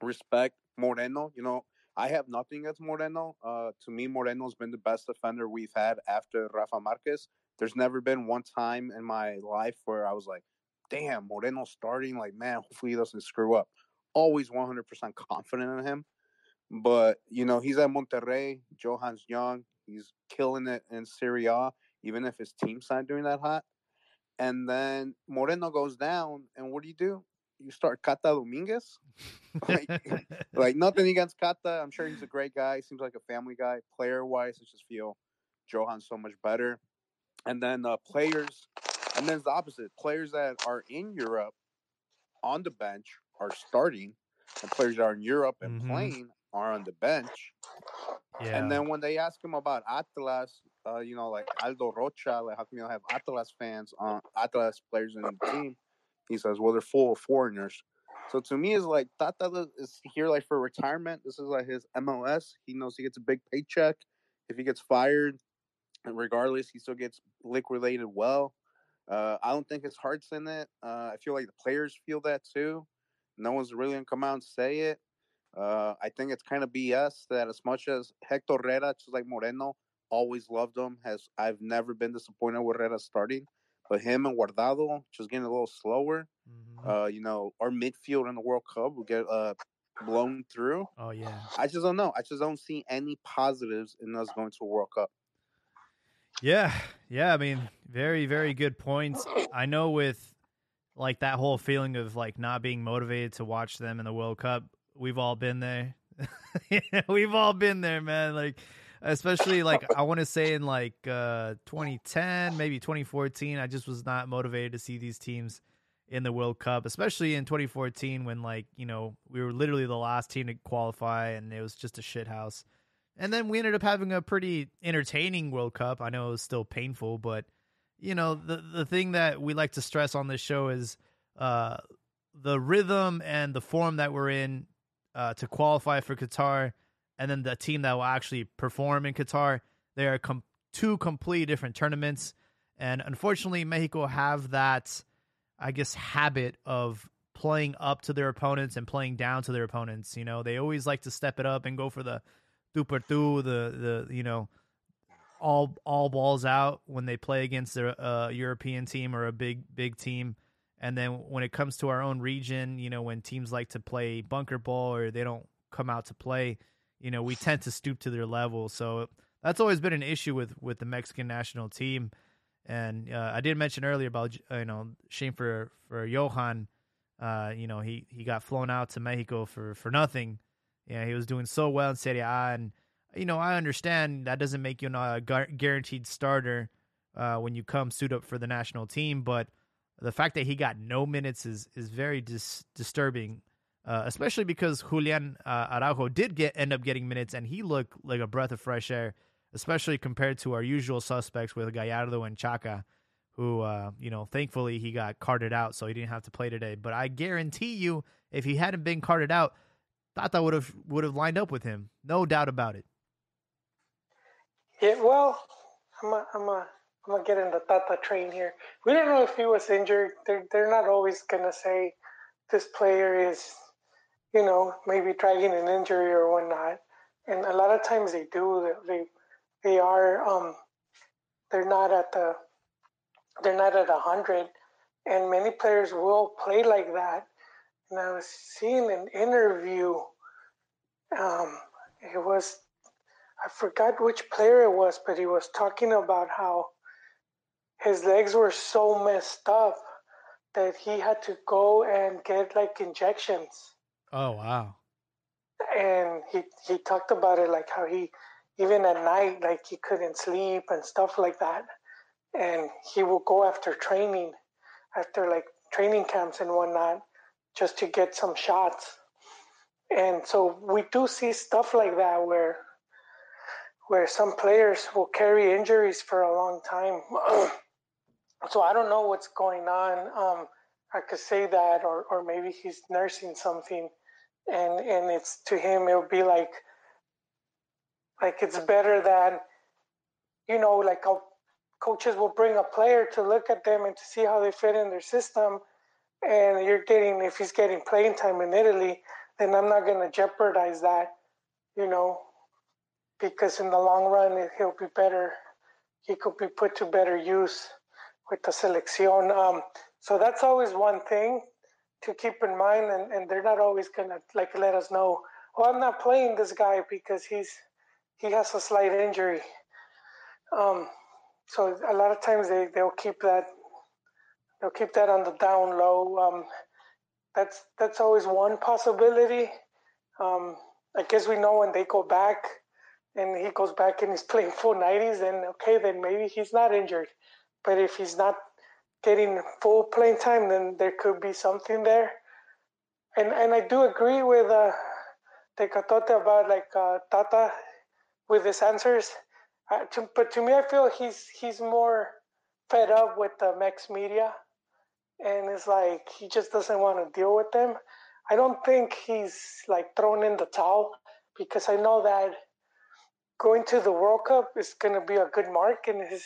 Respect Moreno. You know, I have nothing against Moreno. Uh, to me, Moreno's been the best defender we've had after Rafa Marquez. There's never been one time in my life where I was like, damn, Moreno's starting. Like, man, hopefully he doesn't screw up. Always 100% confident in him. But, you know, he's at Monterrey. Johan's young. He's killing it in Serie A, even if his team's not doing that hot. And then Moreno goes down, and what do you do? You start Cata Dominguez. like, like nothing against Cata. I'm sure he's a great guy. Seems like a family guy. Player wise, I just feel Johan's so much better. And then uh, players, and then it's the opposite. Players that are in Europe on the bench are starting, and players that are in Europe and Mhm. playing are on the bench. Yeah. And then when they ask him about Atlas, uh, you know, like Aldo Rocha, like how come you don't have Atlas fans on Atlas players in the team? He says, well, they're full of foreigners. So to me, it's like Tata is here like for retirement. This is like his MLS. He knows he gets a big paycheck. If he gets fired, and regardless, he still gets liquidated well. Uh, I don't think his heart's in it. Uh, I feel like the players feel that too. No one's really gonna come out and say it. Uh, I think it's kind of BS that as much as Hector Herrera, just like Moreno, always loved him. Has I've never been disappointed with Herrera starting, but him and Guardado just getting a little slower. Mhm. Uh, you know, our midfield in the World Cup will get uh blown through. oh yeah. I just don't know. I just don't see any positives in us going to a World Cup. Yeah, yeah. I mean, very, very good points. I know with like that whole feeling of like not being motivated to watch them in the World Cup. We've all been there. we've all been there, man. Like, especially like I want to say in like uh 2010, maybe 2014. I just was not motivated to see these teams in the World Cup, especially in 2014 when like you know we were literally the last team to qualify and it was just a shit house. And then we ended up having a pretty entertaining World Cup. I know it was still painful, but you know, the the thing that we like to stress on this show is uh the rhythm and the form that we're in uh to qualify for Qatar and then the team that will actually perform in Qatar. They are com- two completely different tournaments. And unfortunately, Mexico have that I guess habit of playing up to their opponents and playing down to their opponents. You know, they always like to step it up and go for the two per two, the the you know all all balls out when they play against a uh, European team or a big big team. And then when it comes to our own region, you know, when teams like to play bunker ball or they don't come out to play, you know, we tend to stoop to their level. So that's always been an issue with with the Mexican national team. And uh, I did mention earlier about uh, you know shame for for Johan. Uh, you know he he got flown out to Mexico for for nothing. Yeah, he was doing so well in Serie A, and you know I understand that doesn't make you a guaranteed starter uh, when you come suit up for the national team. But the fact that he got no minutes is is very dis- disturbing, uh, especially because Julian uh, Araujo did get end up getting minutes, and he looked like a breath of fresh air especially compared to our usual suspects with Gallardo and Chaka, who, uh, you know, thankfully he got carted out, so he didn't have to play today. But I guarantee you, if he hadn't been carted out, Tata would have would have lined up with him, no doubt about it. Yeah, well, I'm a, I'm a, I'm gonna get in the Tata train here. We don't know if he was injured. They're they're not always gonna say this player is, you know, maybe dragging an injury or whatnot. And a lot of times they do. They they are um, they're not at the they're not at a hundred, and many players will play like that. And I was seeing an interview. Um, it was I forgot which player it was, but he was talking about how his legs were so messed up that he had to go and get like injections. Oh wow! And he he talked about it like how he even at night like he couldn't sleep and stuff like that. And he would go after training, after like training camps and whatnot, just to get some shots. And so we do see stuff like that where where some players will carry injuries for a long time. so I don't know what's going on. Um, I could say that, or or maybe he's nursing something, and and it's to him it would be like like it's better than you know like a, coaches will bring a player to look at them and to see how they fit in their system, and you're getting if he's getting playing time in Italy, then I'm not going to jeopardize that, you know, because in the long run he'll be better. He could be put to better use with the selección. Um, so that's always one thing to keep in mind, and, and they're not always gonna like let us know. Oh, I'm not playing this guy because he's he has a slight injury. Um, so a lot of times they they'll keep that they'll keep that on the down low. Um, that's that's always one possibility. Um, I guess we know when they go back and he goes back and he's playing full 90s, then okay, then maybe he's not injured. But if he's not getting full playing time, then there could be something there. And and I do agree with uh, Tecatote about like uh, Tata with his answers. Uh, to, but to me, I feel he's he's more fed up with the Mex media, and it's like he just doesn't want to deal with them. I don't think he's like thrown in the towel because I know that going to the World Cup is going to be a good mark in his,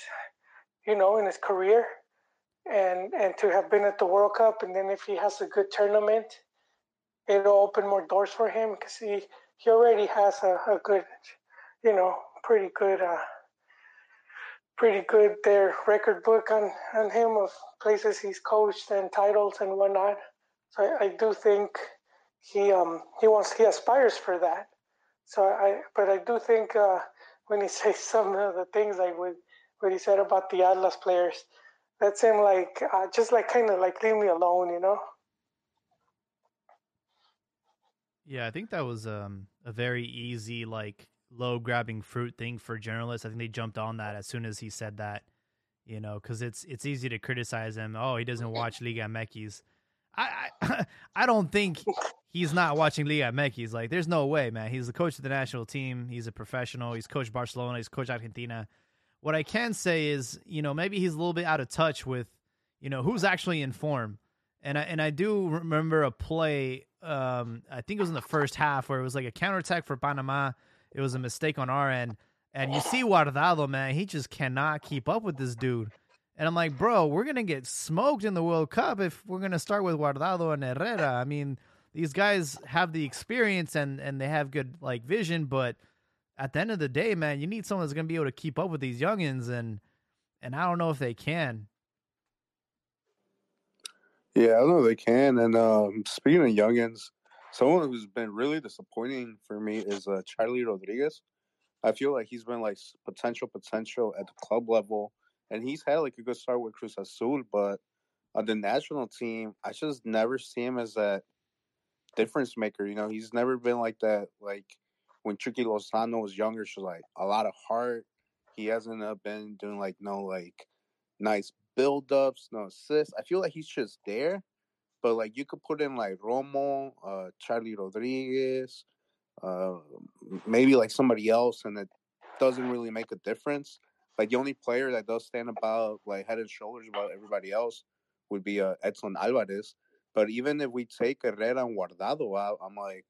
you know, in his career, and and to have been at the World Cup, and then if he has a good tournament, it'll open more doors for him because he he already has a, a good, you know, pretty good, uh, pretty good their record book on on him of places he's coached and titles and whatnot. So I, I do think he um he wants he aspires for that. So I, but I do think uh, when he says some of the things I what, what he said about the Atlas players, that's him like uh, just like kind of like leave me alone, you know. Yeah, I think that was um, a very easy like low grabbing fruit thing for journalists. I think they jumped on that as soon as he said that, you know, because it's it's easy to criticize him. Oh, he doesn't watch Liga MX. I, I I don't think he's not watching Liga MX. Like, there's no way, man. He's the coach of the national team. He's a professional. He's coached Barcelona. He's coached Argentina. What I can say is, you know, maybe he's a little bit out of touch with, you know, who's actually in form. And I and I do remember a play. Um, I think it was in the first half where it was like a counterattack for Panama. It was a mistake on our end, and you see Guardado, man. He just cannot keep up with this dude. And I'm like, bro, we're gonna get smoked in the World Cup if we're gonna start with Guardado and Herrera. I mean, these guys have the experience and and they have good like vision, but at the end of the day, man, you need someone that's gonna be able to keep up with these youngins, and and I don't know if they can. Yeah, I know they can. And um, speaking of youngins, someone who's been really disappointing for me is uh, Charlie Rodriguez. I feel like he's been like potential potential at the club level and he's had like a good start with Cruz Azul, but on the national team, I just never see him as that difference maker. You know, he's never been like that. Like when Chucky Lozano was younger, she was like a lot of heart. He hasn't uh, been doing like no like nice build ups, no assists. I feel like he's just there. But like you could put in like Romo, uh, Charlie Rodriguez, uh, maybe like somebody else, and it doesn't really make a difference. Like the only player that does stand about like head and shoulders above everybody else would be uh, Edson Alvarez. But even if we take Herrera and Guardado out, I'm like,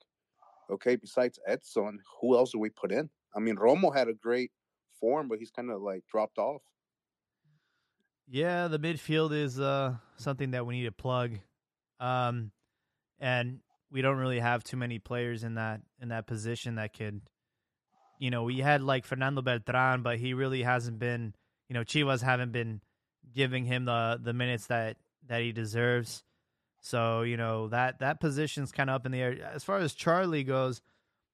okay, besides Edson, who else do we put in? I mean, Romo had a great form, but he's kind of like dropped off. Yeah, the midfield is uh, something that we need to plug, um, and we don't really have too many players in that in that position that could you know, we had like Fernando Beltran, but he really hasn't been, you know, Chivas haven't been giving him the the minutes that that he deserves. So, you know, that that position's kind of up in the air. As far as Charlie goes,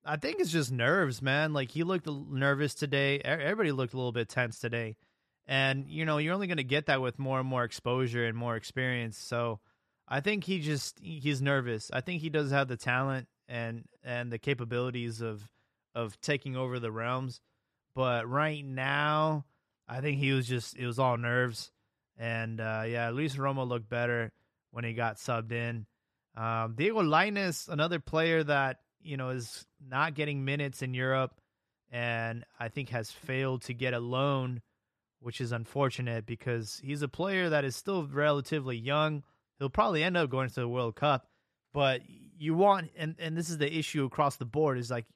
I think it's just nerves, man. Like he looked nervous today. Everybody looked a little bit tense today. And, you know, you're only going to get that with more and more exposure and more experience. So, I think he just he's nervous. I think he does have the talent and and the capabilities of of taking over the realms. But right now, I think he was just it was all nerves. And uh, yeah, Luis Romo looked better when he got subbed in. Um, Diego Lainez, another player that you know is not getting minutes in Europe, and I think has failed to get a loan which is unfortunate because he's a player that is still relatively young. He'll probably end up going to the World Cup, but you want and and this is the issue across the board is like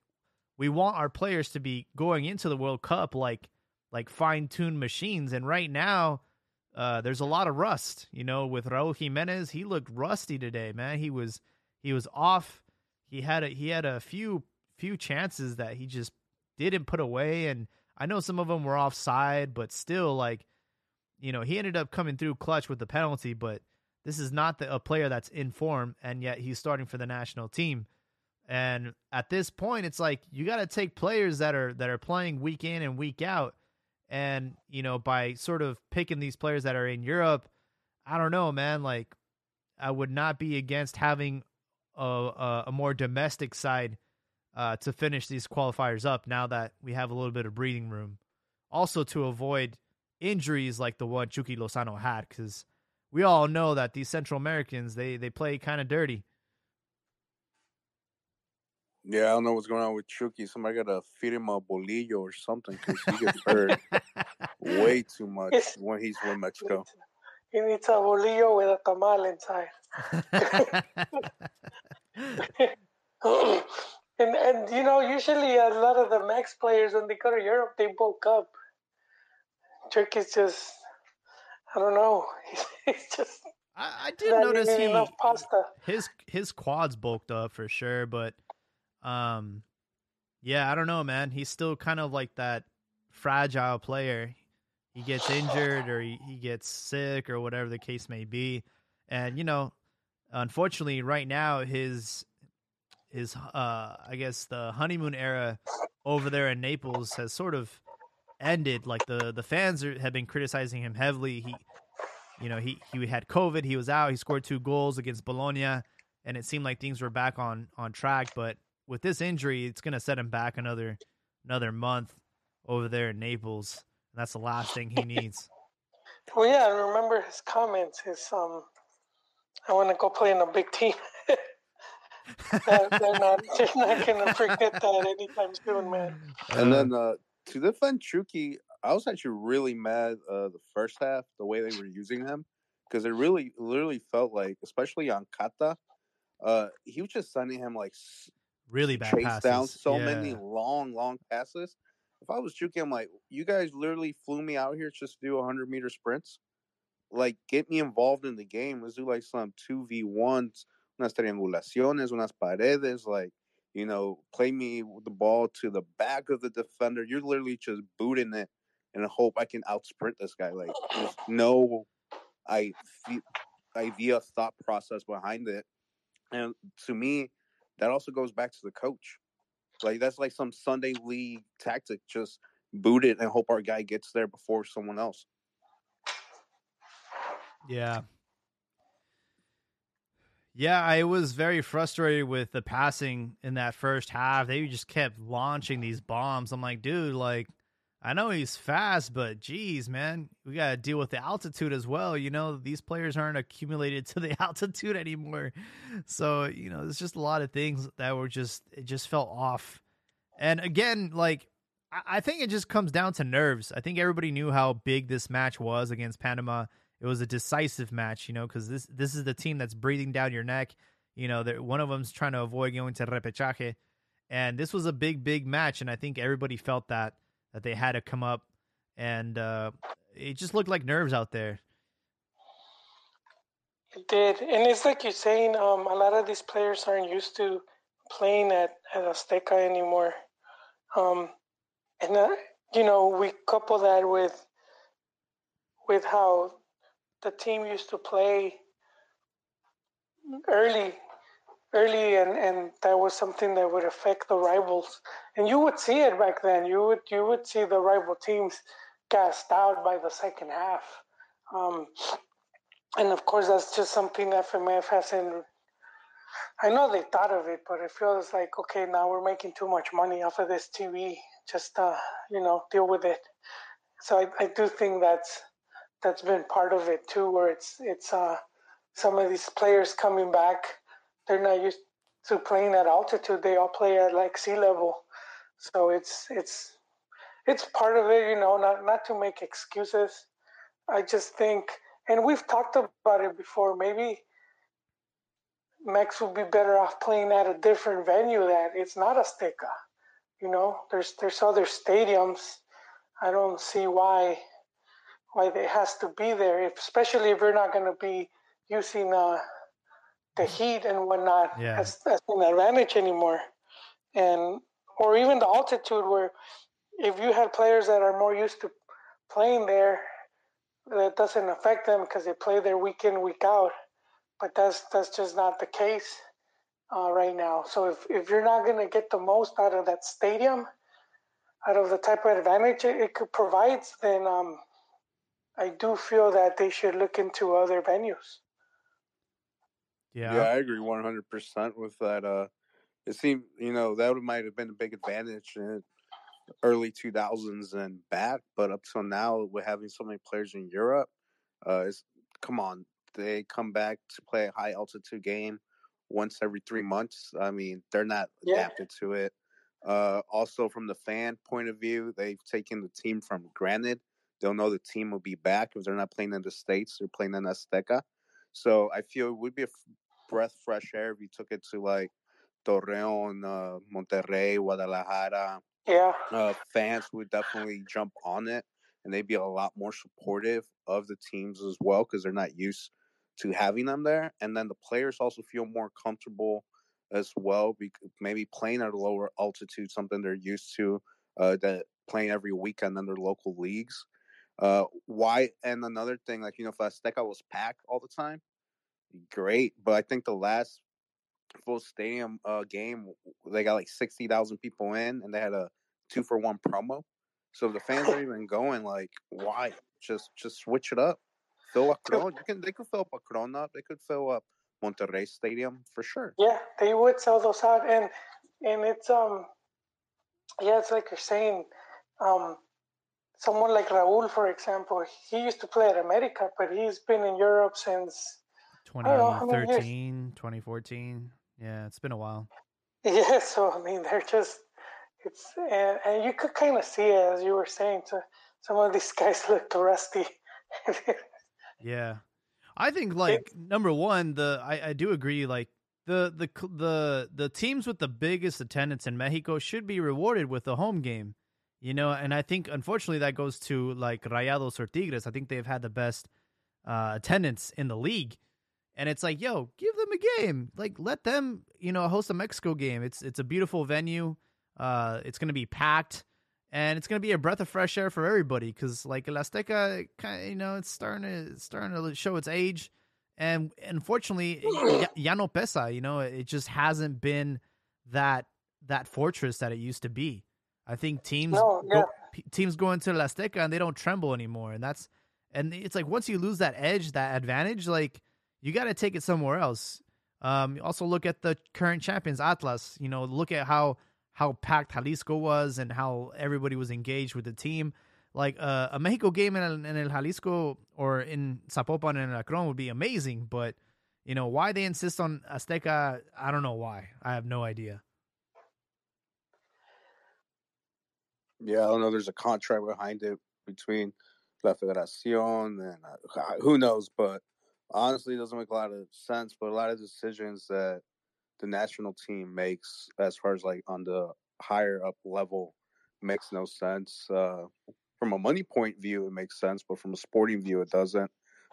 we want our players to be going into the World Cup like like fine-tuned machines and right now uh, there's a lot of rust, you know, with Raul Jimenez, he looked rusty today, man. He was he was off. He had a he had a few few chances that he just didn't put away and I know some of them were offside, but still like you know, he ended up coming through clutch with the penalty, but this is not the, a player that's in form and yet he's starting for the national team. And at this point it's like you got to take players that are that are playing week in and week out and, you know, by sort of picking these players that are in Europe, I don't know, man. Like, I would not be against having a, a, a more domestic side uh, to finish these qualifiers up now that we have a little bit of breathing room. Also, to avoid injuries like the one Chucky Lozano had, because we all know that these Central Americans they they play kind of dirty. Yeah, I don't know what's going on with Chucky. Somebody got to feed him a bolillo or something because he gets hurt way too much when he's with Mexico. He needs a bolillo with a tamal inside. and and you know, usually a lot of the Mex players when they go to Europe, they bulk up. Chucky's just, I don't know, he's, he's just. I, I did notice he his his quads bulked up for sure, but um, yeah, I don't know, man. He's still kind of like that fragile player. He gets injured or he, he gets sick or whatever the case may be. And, you know, unfortunately right now his his uh I guess the honeymoon era over there in Naples has sort of ended. Like the the fans are, have been criticizing him heavily. He you know, he he had COVID, he was out, he scored two goals against Bologna and it seemed like things were back on on track, but with this injury, it's going to set him back another another month over there in Naples. And that's the last thing he needs. well, yeah, I remember his comments. His um, I want to go play in a big team. they're not they're not going to forget that anytime soon, man. And then uh, to defend Chucky, I was actually really mad uh, the first half the way they were using him because it really literally felt like, especially on Cata, uh, he was just sending him like really bad chase passes. down so yeah. many long, long passes. If I was Chucky, I'm like, you guys literally flew me out here just to do 100 meter sprints. Like, get me involved in the game. Let's do like some 2v1s, unas triangulaciones, unas paredes. Like, you know, play me with the ball to the back of the defender. You're literally just booting it and hope I can out sprint this guy. Like, there's no I, idea, thought process behind it. And to me, that also goes back to the coach. Like that's like some Sunday league tactic. Just boot it and hope our guy gets there before someone else. Yeah. Yeah, I was very frustrated with the passing in that first half. They just kept launching these bombs. I'm like, dude, like I know he's fast, but geez, man, we got to deal with the altitude as well. You know, these players aren't accumulated to the altitude anymore. So, you know, there's just a lot of things that were just, it just felt off. And again, like, I think it just comes down to nerves. I think everybody knew how big this match was against Panama. It was a decisive match, you know, because this this is the team that's breathing down your neck. You know, one of them's trying to avoid going to repechaje, and this was a big, big match, and I think everybody felt that that they had to come up, and uh, it just looked like nerves out there. It did, and it's like you're saying. Um, a lot of these players aren't used to playing at at Azteca anymore, um, and uh, you know we couple that with with how the team used to play early early and, and that was something that would affect the rivals. And you would see it back then. You would you would see the rival teams cast out by the second half. Um, and of course that's just something fmf hasn't i know they thought of it but it feels like okay now we're making too much money off of this tv just uh, you know deal with it. So I, I do think that's that's been part of it too where it's it's uh, some of these players coming back they're not used to playing at altitude. They all play at like sea level, so it's it's it's part of it, you know, not not to make excuses. I just think, and we've talked about it before. Maybe Mex would be better off playing at a different venue. That it's not Azteca. You know, there's there's other stadiums. I don't see why why it has to be there, if, especially if we're not going to be using uh, the heat and whatnot yeah. as, as an advantage anymore. And or even the altitude where if you had players that are more used to playing there, that doesn't affect them because they play there week in week out. But that's that's just not the case uh, right now. So if if you're not going to get the most out of that stadium, out of the type of advantage it, it could provides, then um, I do feel that they should look into other venues. Yeah, yeah, I agree one hundred percent with that. Uh, it seemed you know that might have been a big advantage in early two thousands and back, but up till now, with having so many players in Europe, uh, it's, come on, they come back to play a high altitude game once every three months. I mean, they're not Yeah. adapted to it. Uh, also, from the fan point of view, they've taken the team from granted. They'll know the team will be back if they're not playing in the states; they're playing in Azteca. So I feel it would be a f- breath fresh air if you took it to like Torreon, uh, Monterrey, Guadalajara. Yeah, Uh, fans would definitely jump on it, and they'd be a lot more supportive of the teams as well because they're not used to having them there. And then the players also feel more comfortable as well, maybe playing at a lower altitude, something they're used to, uh, that playing every weekend in their local leagues. Uh, why? And another thing, like you know, if Azteca was packed all the time, great. But I think the last full stadium uh, game, they got like sixty thousand people in, and they had a two for one promo. So the fans are even going, like, why? Just just switch it up. Fill up Corona. You can they could fill up a Corona. They could fill up Monterrey Stadium for sure. yeah, they would sell those out, and and it's um, yeah, it's like you're saying, um, someone like Raúl, for example, he used to play at America, but he's been in Europe since don't know, how many years? 2013, 2014. Yeah, it's been a while. Yeah, so I mean, they're just it's and, and you could kind of see it as you were saying. To some of these guys looked rusty. Yeah, I think like number one, the I, I do agree. Like the the the the teams with the biggest attendance in Mexico should be rewarded with a home game. You know, and I think unfortunately that goes to like Rayados or Tigres. I think they've had the best uh, attendance in the league, and it's like, yo, give them a game. Like, let them, you know, host a Mexico game. It's it's a beautiful venue. Uh, it's gonna be packed, and it's gonna be a breath of fresh air for everybody. Because like El Azteca, kind of, you know, it's starting to it's starting to show its age, and unfortunately, ya, ya no pesa. You know, it just hasn't been that that fortress that it used to be. I think teams No, yeah. p- teams go into La Azteca and they don't tremble anymore, and that's and it's like once you lose that edge, that advantage, like you got to take it somewhere else. Um, also look at the current champions, Atlas. You know, look at how how packed Jalisco was and how everybody was engaged with the team. Like uh, a Mexico game in El, in El Jalisco or in Zapopan and El Akron would be amazing, but you know why they insist on Azteca, I don't know why. I have no idea. Yeah, I don't know. There's a contract behind it between La Federación and uh, who knows, but honestly, it doesn't make a lot of sense. But a lot of decisions that the national team makes, as far as like on the higher up level, makes no sense. Uh, from a money point of view, it makes sense, but from a sporting view, it doesn't.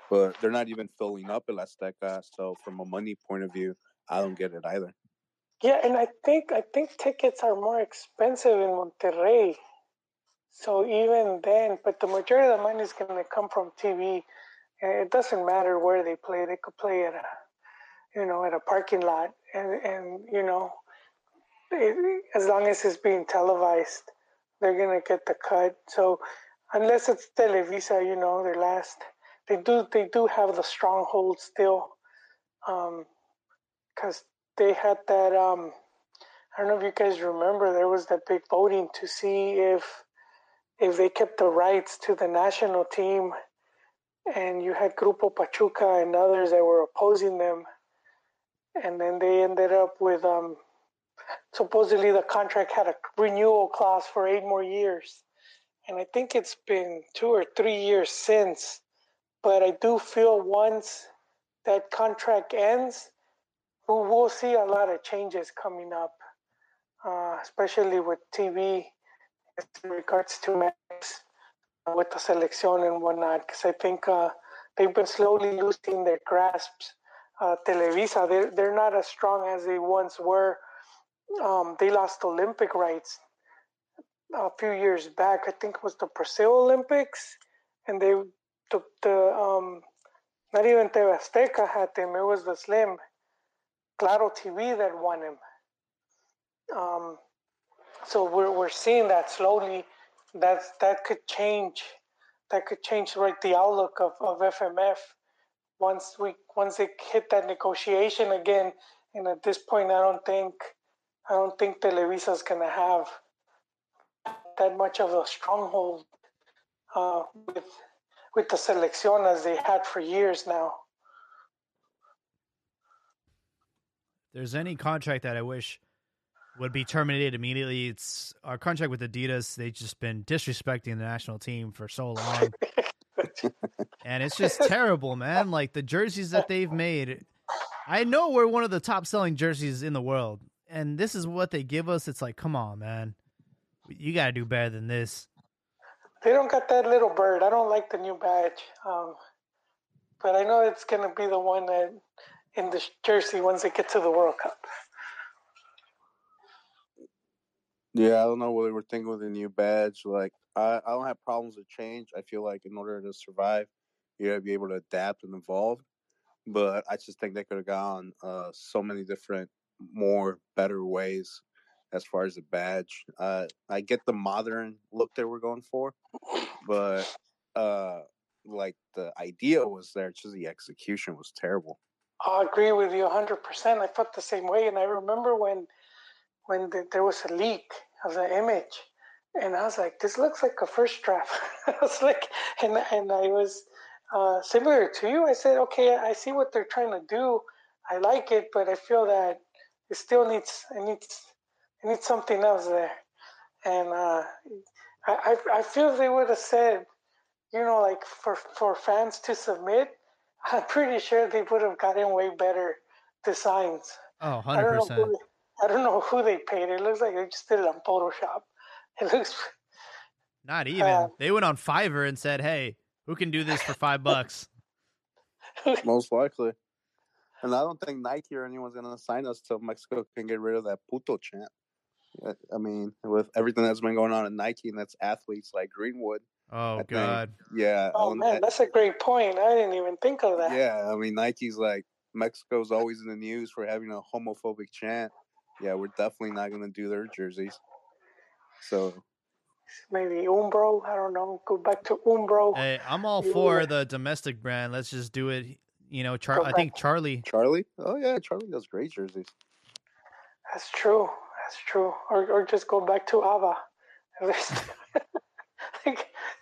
But they're not even filling up El Azteca, so from a money point of view, I don't get it either. Yeah, and I think I think tickets are more expensive in Monterrey. So even then, but the majority of the money is going to come from TV. It doesn't matter where they play; they could play at a, you know, at a parking lot, and and you know, it, as long as it's being televised, they're to get the cut. So unless it's Televisa, you know, their last, they do they do have the stronghold still, because they had that. Um, I don't know if you guys remember, there was that big voting to see if if they kept the rights to the national team, and you had Grupo Pachuca and others that were opposing them, and then they ended up with um, supposedly the contract had a renewal clause for eight more years, and I think it's been two or three years since. But I do feel once that contract ends, we will see a lot of changes coming up, uh, especially with TV in regards to uh, with the selection and whatnot. Because I think uh, they've been slowly losing their grasps. Uh, Televisa, they're, they're not as strong as they once were. Um, they lost Olympic rights a few years back. I think it was the Brazil Olympics, and they took the um, not even TV Azteca had him. It was the Slim Claro TV that won him. Um, so we're we're seeing that slowly. That that could change. That could change right the outlook of, of FMF once we once they hit that negotiation again. And at this point, I don't think I don't think Televisa's gonna have that much of a stronghold uh, with with the selección as they had for years now. there's any contract that I wish would be terminated immediately, it's our contract with Adidas. They've just been disrespecting the national team for so long. and it's just terrible, man. Like the jerseys that they've made. I know we're one of the top selling jerseys in the world, and this is what they give us. It's like, come on, man. You got to do better than this. They don't got that little bird. I don't like the new badge. Um, but I know it's going to be the one that in the jersey once they get to the World Cup. Yeah, I don't know what they were thinking with the new badge. Like, I, I don't have problems with change. I feel like in order to survive, you gotta be able to adapt and evolve. But I just think they could have gone uh, so many different, more better ways as far as the badge. Uh, I get the modern look they were going for, but uh, like the idea was there, just the execution was terrible. I agree with you 100%. I felt the same way. And I remember when when the, there was a leak of the image, and I was like, this looks like a first draft. I was like, and, and I was uh, similar to you. I said, okay, I see what they're trying to do. I like it, but I feel that it still needs, it needs, it needs something else there. And uh, I, I feel they would have said, you know, like for, for fans to submit, I'm pretty sure they would have gotten way better designs. Oh, 100%. I don't know who, I don't know who they paid. It looks like they just did it on Photoshop. It looks not even. Uh, they went on Fiverr and said, "Hey, who can do this for five bucks?" Most likely. And I don't think Nike or anyone's going to sign us till Mexico can get rid of that puto chant. I mean, with everything that's been going on in Nike and that's athletes like Greenwood. Oh I God! Think, yeah. Oh man, that's a great point. I didn't even think of that. Yeah, I mean, Nike's like Mexico's always in the news for having a homophobic chant. Yeah, we're definitely not going to do their jerseys. So maybe Umbro. I don't know. Go back to Umbro. Hey, I'm all for the domestic brand. Let's just do it. You know, Char- I think Charly. Charly. Oh yeah, Charly does great jerseys. That's true. That's true. Or or just go back to ABA.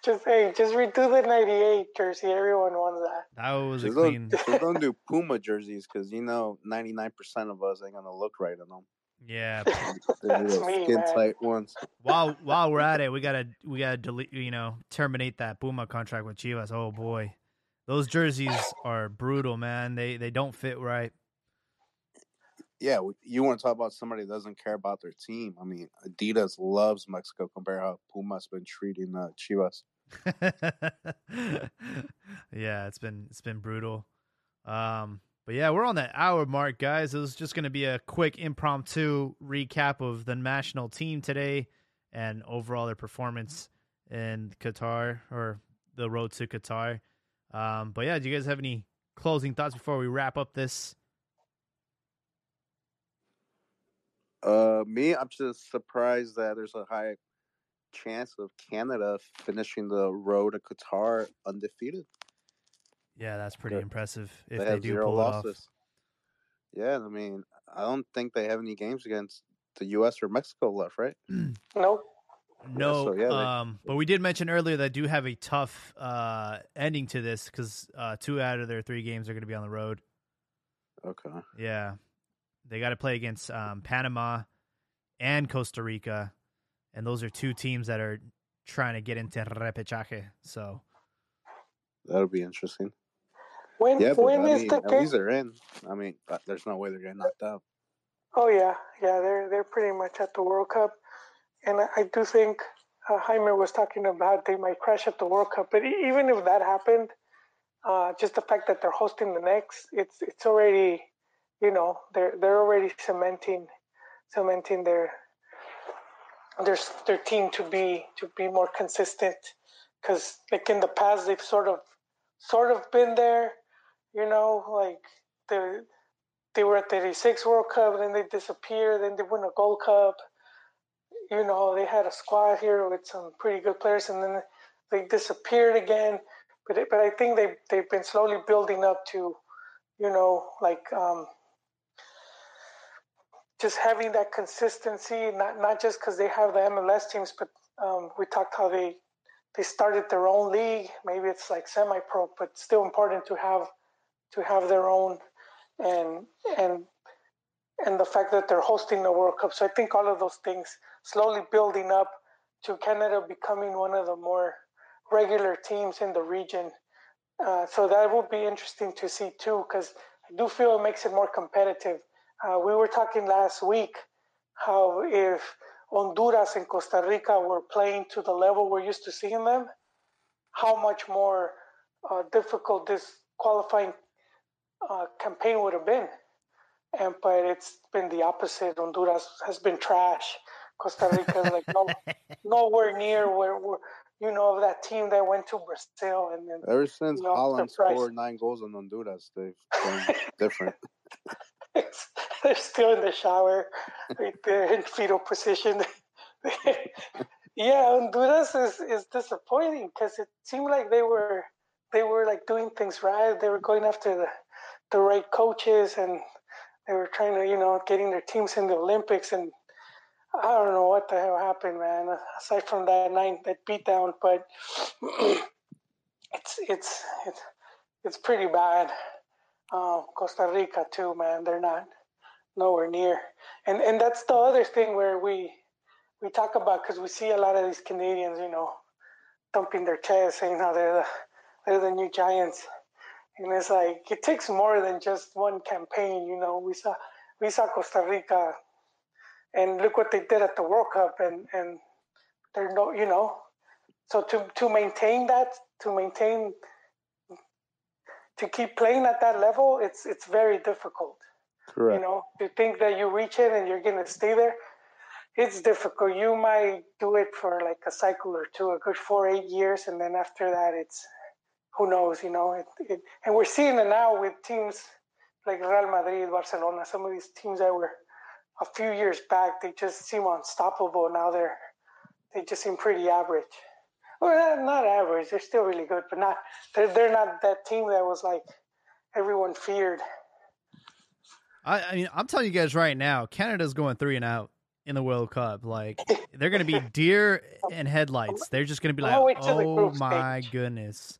just hey, just redo the '98 jersey. Everyone wants that. That was just a clean. Don't, just don't do Puma jerseys because you know 99% of us ain't gonna look right on them. Yeah, That's me, skin man. tight ones. while while we're at it, we gotta we gotta delete. You know, terminate that Puma contract with Chivas. Oh boy, those jerseys are brutal, man. They they don't fit right. Yeah, you want to talk about somebody that doesn't care about their team? I mean, Adidas loves Mexico compared to how Puma's been treating uh, Chivas. yeah, it's been it's been brutal. Um, but yeah, we're on that hour mark, guys. It was just going to be a quick impromptu recap of the national team today and overall their performance in Qatar or the road to Qatar. Um, but yeah, do you guys have any closing thoughts before we wrap up this? Uh, me, I'm just surprised that there's a high chance of Canada finishing the road to Qatar undefeated. Yeah, that's pretty They're- impressive if they they, have do zero pull losses. Yeah, I mean, I don't think they have any games against the U.S. or Mexico left, right? it off. Nope. No, so, yeah, they- um, but we did mention earlier that do have a tough uh, ending to this because uh, two out of their three games are going to be on the road. Okay. Yeah, they got to play against um, Panama and Costa Rica, and those are two teams that are trying to get into repechaje. So That'll be interesting. When Yeah, but when I is mean, the at least they're in. I mean, uh, there's no way they're getting knocked out. Oh yeah, yeah, they're they're pretty much at the World Cup, and I, I do think uh, Jaime was talking about they might crash at the World Cup. But even if that happened, uh, just the fact that they're hosting the next, it's it's already, you know, they're they're already cementing cementing their their their team to be to be more consistent. Because like in the past, they've sort of sort of been there, you know, like the they were at the 86 World Cup, then they disappeared, then they win a Gold Cup. You know, they had a squad here with some pretty good players, and then they disappeared again. But it, but I think they they've been slowly building up to, you know, like um, just having that consistency. Not not just because they have the MLS teams, but um, we talked how they they started their own league. Maybe it's like semi-pro, but still important to have to have their own and and and the fact that they're hosting the World Cup. So I think all of those things slowly building up to Canada becoming one of the more regular teams in the region. Uh, so that will be interesting to see too, because I do feel it makes it more competitive. Uh, we were talking last week how if Honduras and Costa Rica were playing to the level we're used to seeing them, how much more uh, difficult this qualifying uh, campaign would have been. And but it's been the opposite. Honduras has been trash. Costa Rica is like no, nowhere near where, where you know of that team that went to Brazil and then Ever since You know, Holland scored nine goals on Honduras, they've been different. they're still in the shower, right there in fetal position. yeah, Honduras is, is disappointing because it seemed like they were they were like doing things right. They were going after the the right coaches and they were trying to you know getting their teams in the Olympics and I don't know what the hell happened, man. Aside from that nine that beatdown, but it's it's it's it's pretty bad. Uh, Costa Rica too, man. They're not nowhere near. And and that's the other thing where we we talk about because we see a lot of these Canadians, you know, thumping their chest, saying how they're the they're the new giants. And it's like it takes more than just one campaign, you know. We saw we saw Costa Rica, and look what they did at the World Cup, and and they're no, you know. So to to maintain that, to maintain, to keep playing at that level, it's it's very difficult. Correct. You know, to think that you reach it and you're gonna stay there, it's difficult. You might do it for like a cycle or two, a good four, eight years, and then after that, it's who knows, you know. It, it, and we're seeing it now with teams like Real Madrid, Barcelona, some of these teams that were a few years back, they just seem unstoppable. Now they're they just seem pretty average. Well, not- not average. They're still really good, but not they're they're not that team that was like everyone feared. I, I mean, I'm telling you guys right now, Canada's going three and out in the World Cup. Like they're going to be deer in headlights. They're just going to be like, gonna wait till the oh my stage." goodness.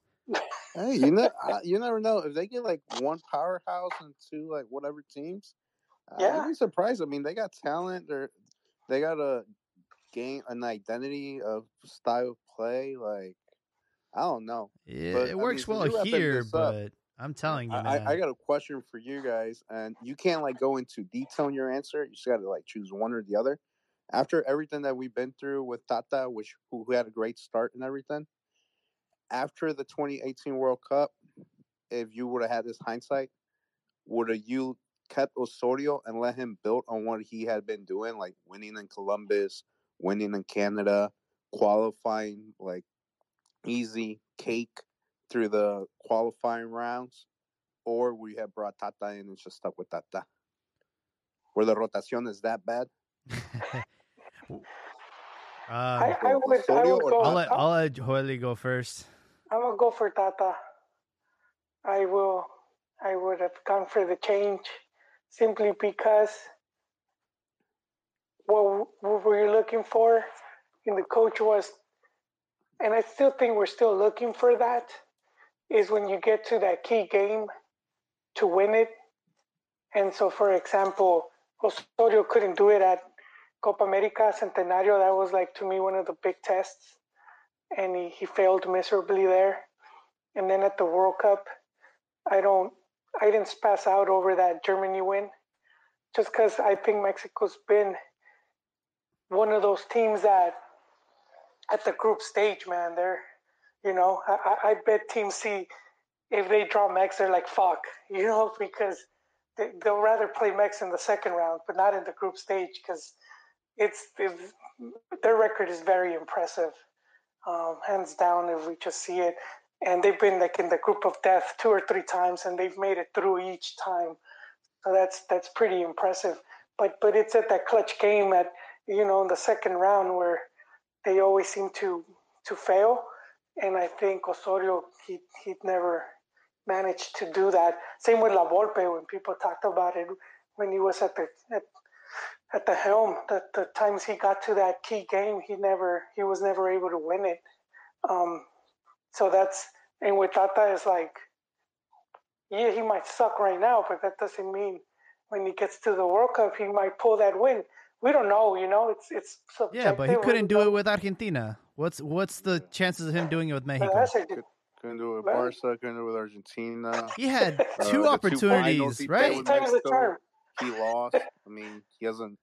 Hey, you know, you never know if they get like one powerhouse and two like whatever teams. Uh, yeah. I'd be surprised. I mean, they got talent. They're they got a game, an identity of style of play. Like I don't know. Yeah, But, it mean, works since well here, this up, but I'm telling you, I, man. I, I got a question for you guys, and you can't like go into detail in your answer. You just got to like choose one or the other. After everything that we've been through with Tata, which who, who had a great start and everything, after the 2018 World Cup, if you would have had this hindsight, would have you kept Osorio and let him build on what he had been doing, like winning in Columbus, winning in Canada, qualifying like easy cake through the qualifying rounds, or would you have brought Tata in and just stuck with Tata? Where the rotation is that bad? um, I, I would, I would go, I'll, let I'm I'll let Joely go first. Gonna go for Tata. I will. I would have gone for the change simply because what, we were looking for in the coach was, and I still think we're still looking for that, is when you get to that key game to win it. And so, for example, Osorio couldn't do it at Copa America Centenario. That was like to me one of the big tests. And he, he failed miserably there. And then at the World Cup, I don't I didn't pass out over that Germany win, just because I think Mexico's been one of those teams that at the group stage, man, they're you know I, I bet Team C if they draw Mex, they're like fuck, you know, because they, will rather play Mex in the second round, but not in the group stage because it's, it's, their record is very impressive, um, hands down. If we just see it, and they've been like in the group of death two or three times, and they've made it through each time. So that's that's pretty impressive. But but it's at that clutch game at you know in the second round where they always seem to to fail, and I think Osorio he he'd never managed to do that. Same with La Volpe when people talked about it when he was at the at, at the helm. The, the times he got to that key game, he never he was never able to win it. Um, so that's and with Tata is like, yeah, he might suck right now, but that doesn't mean when he gets to the World Cup he might pull that win. We don't know, you know. It's it's subjective. Yeah, but he couldn't do it with Argentina. What's what's the chances of him doing it with Mexico? Couldn't do it with Barca. Couldn't do it with Argentina. He had two uh, opportunities, two right? Times the term. He lost. I mean, he hasn't.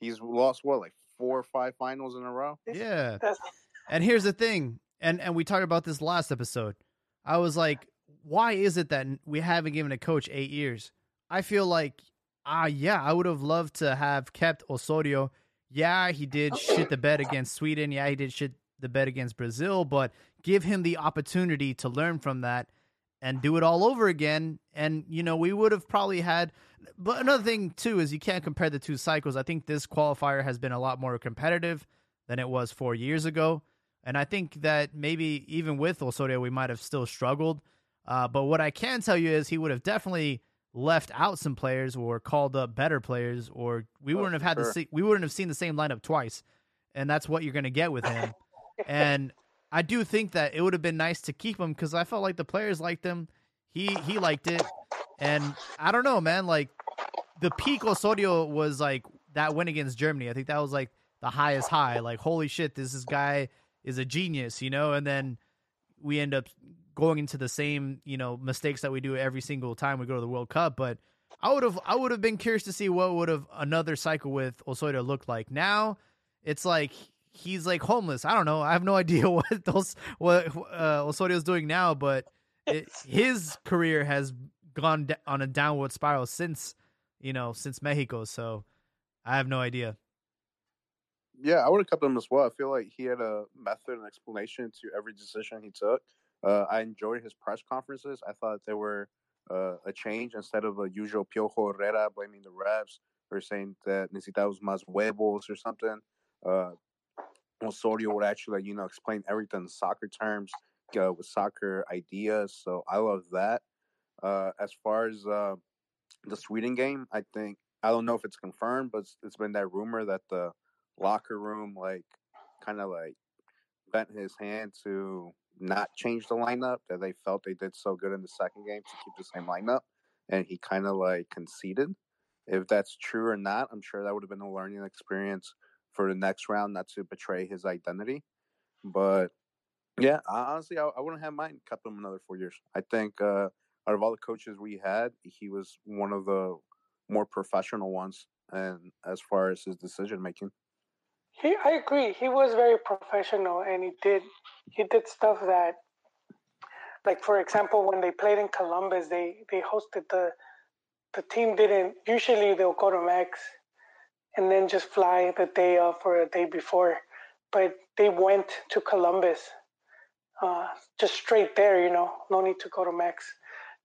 He's lost what, like four or five finals in a row. Yeah. And here's the thing, and and we talked about this last episode. I was like, why is it that we haven't given a coach eight years? I feel like, ah, uh, yeah, I would have loved to have kept Osorio. Yeah, he did shit the bed against Sweden. Yeah, he did shit the bed against Brazil, but give him the opportunity to learn from that and do it all over again. And, you know, we would have probably had. But another thing, too, is you can't compare the two cycles. I think this qualifier has been a lot more competitive than it was four years ago. And I think that maybe even with Osorio, we might have still struggled. Uh, but what I can tell you is he would have definitely left out some players or called up better players, or we oh, wouldn't have had sure. the we wouldn't have seen the same lineup twice. And that's what you're going to get with him and I do think that it would have been nice to keep him because I felt like the players liked him. He he liked it, and I don't know, man. Like the peak Osorio was like that win against Germany. I think that was like the highest high. Like holy shit, this is guy is a genius, you know. And then we end up going into the same you know mistakes that we do every single time we go to the World Cup. But I would have I would have been curious to see what would have another cycle with Osorio looked like. Now it's like he's like homeless. I don't know. I have no idea what those what uh, Osorio's doing now, but it, his career has gone on a downward spiral since you know since Mexico. So I have no idea. Yeah, I would have kept him as well. I feel like he had a method and explanation to every decision he took. Uh, I enjoyed his press conferences. I thought they were uh, a change instead of a usual Piojo Herrera blaming the refs or saying that necesitamos más huevos or something. Uh, Osorio would actually, you know, explain everything in soccer terms uh, with soccer ideas. So I love that. Uh, as far as uh, the Sweden game, I think I don't know if it's confirmed, but it's, it's been that rumor that the locker room like kind of like bent his hand to not change the lineup that they felt they did so good in the second game to keep the same lineup, and he kind of like conceded. If that's true or not, I'm sure that would have been a learning experience for the next round, not to betray his identity. But yeah, honestly, I, I wouldn't have mind kept him another four years. I think uh, out of all the coaches we had, he was one of the more professional ones, and as far as his decision making. He, I agree. He was very professional, and he did he did stuff that, like for example, when they played in Columbus, they they hosted the the team didn't usually they'll go to Mex and then just fly the day off or a day before. But they went to Columbus, uh, just straight there, you know, no need to go to Mex.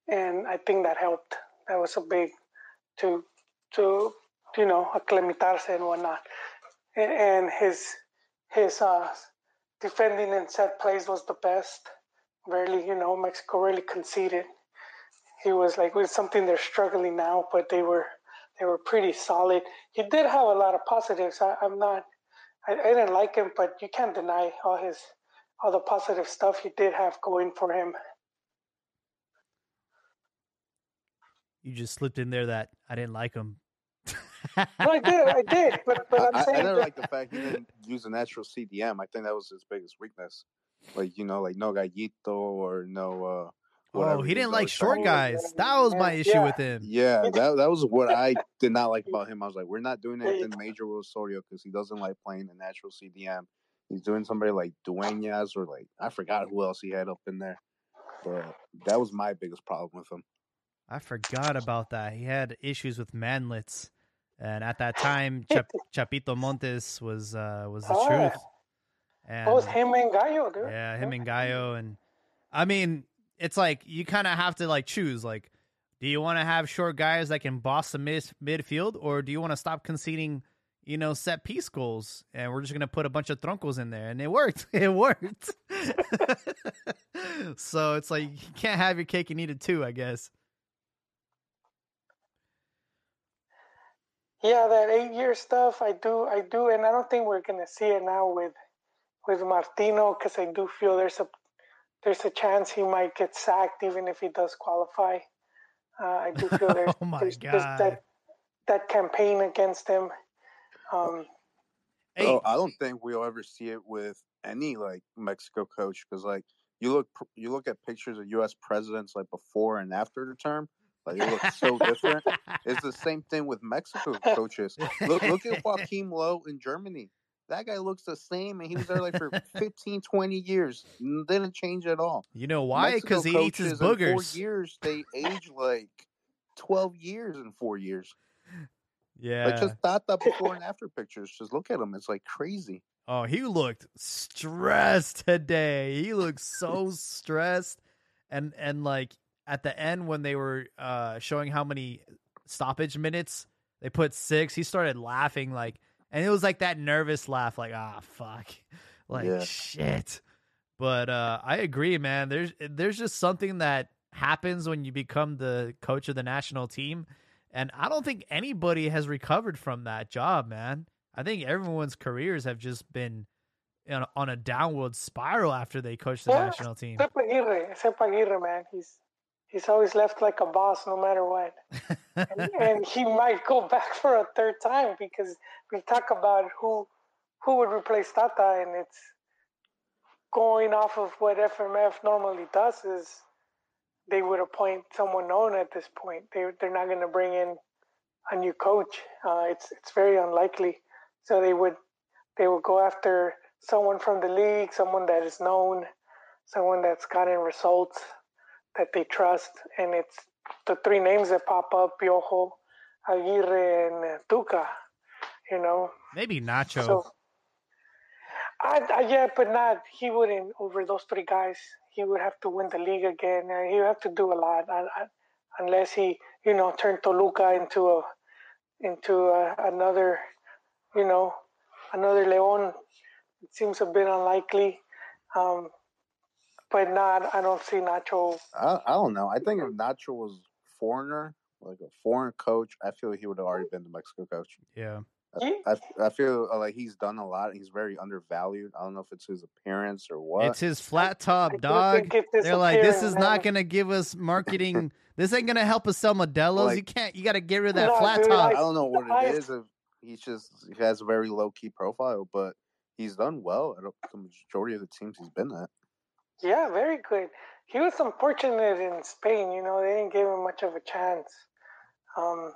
And I think that helped. That was a big to to you know acclimatarse and whatnot. And, his his uh, defending in set plays was the best. Rarely, you know, Mexico really conceded. He was like, it's something they're struggling now, but they were they were pretty solid. He did have a lot of positives. I, am not, I, I, didn't like him, but you can't deny all his, all the positive stuff he did have going for him. You just slipped in there that I didn't like him. no, I did, I did, but but I'm I, saying I, I never like the fact he didn't use a natural CDM. I think that was his biggest weakness. like you know, like no gallito or no. uh Oh, he didn't like short talking guy. guys. That was my Yeah. issue with him. Yeah, that that was what I did not like about him. I was like, we're not doing anything major with Osorio because he doesn't like playing the natural CDM. He's doing somebody like Dueñas or like I forgot who else he had up in there. But that was my biggest problem with him. I forgot about that. He had issues with manlets, and at that time, Chap- Chapito Montes was uh, was the Oh, truth. And What was him and Gallo, dude? yeah, him and Gallo, and I mean, it's like you kind of have to like choose. Like, do you want to have short guys that can boss the mid- midfield, or do you want to stop conceding? You know, set piece goals, and we're just gonna put a bunch of troncos in there, and it worked. It worked. so it's like you can't have your cake and eat it too, I guess. Yeah, that eight year stuff, I do, I do, and I don't think we're gonna see it now with with Martino because I do feel there's a there's a chance he might get sacked even if he does qualify. Uh, I do feel there's, Oh my there's, there's that that campaign against him. Um, Hey, Oh, I don't think we'll ever see it with any like Mexico coach because like you look you look at pictures of U.S. presidents like before and after the term, like it looks so different. It's the same thing with Mexico coaches. Look look at Joachim Löw in Germany. That guy looks the same, and he was there like for 15, 20 years. Didn't change at all. you know why? Because he eats his boogers. Four years, they age like twelve years in four years. Yeah. Like just Tata before and after pictures. Just look at him. It's like crazy. Oh, he looked stressed today. He looked so stressed. And and like at the end when they were uh showing how many stoppage minutes they put 6, he started laughing like and it was like that nervous laugh like ah fuck. Like Yeah. shit. But uh I agree, man. There's there's just something that happens when you become the coach of the national team and I don't think anybody has recovered from that job, man. I think everyone's careers have just been on a, on a downward spiral after they coached the Yeah. national team. Except Aguirre, except Aguirre, man, he's he's always left like a boss no matter what. and, and he might go back for a third time because we talk about who who would replace Tata, and it's going off of what FMF normally does is they would appoint someone known at this point. They they're not going to bring in a new coach. Uh, it's it's very unlikely. So they would they would go after someone from the league, someone that is known, someone that's gotten results that they trust, and it's the three names that pop up: Piojo, Aguirre, and Tuca. You know, Maybe Nacho. so. I, I, yeah, but not. He wouldn't over those three guys. He would have to win the league again. Uh, he would have to do a lot, I, I, unless he, you know, turned Toluca into a, into a, another, you know, another Leon. It seems a bit unlikely, um, but not. I don't see Nacho. I, I don't know. I think if Nacho was foreigner, like a foreign coach, I feel he would have already been the Mexico coach. yeah. I, I, I feel uh, like he's done a lot. He's very undervalued. I don't know if it's his appearance or what. It's his flat top, I dog. think it's his They're like, this is appearance, not going to give us marketing. this ain't going to help us sell Modelos. Like- you can't, you got to get rid of that No, flat dude, top. I don't know what I- it is. If he's just he has a very low key profile, but he's done well at the majority of the teams he's been at. Yeah, very good. He was unfortunate in Spain. You know, they didn't give him much of a chance. Um,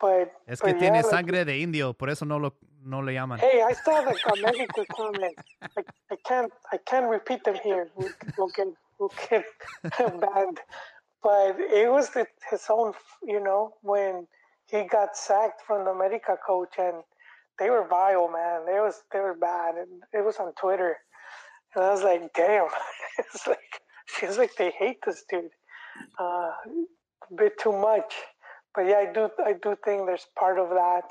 but es que but tiene yeah, like- sangre de indio, por eso no lo, no le llaman. Hey, I saw the Mexico comment. I, I can't I can't repeat them here. We'll, we'll get we'll get banned. But it was the, his own, you know, when he got sacked from the America coach, and they were vile, man. They was they were bad, and it was on Twitter, and I was like, damn, it's like feels like they hate this dude, uh, a bit too much. But yeah, I do I do think there's part of that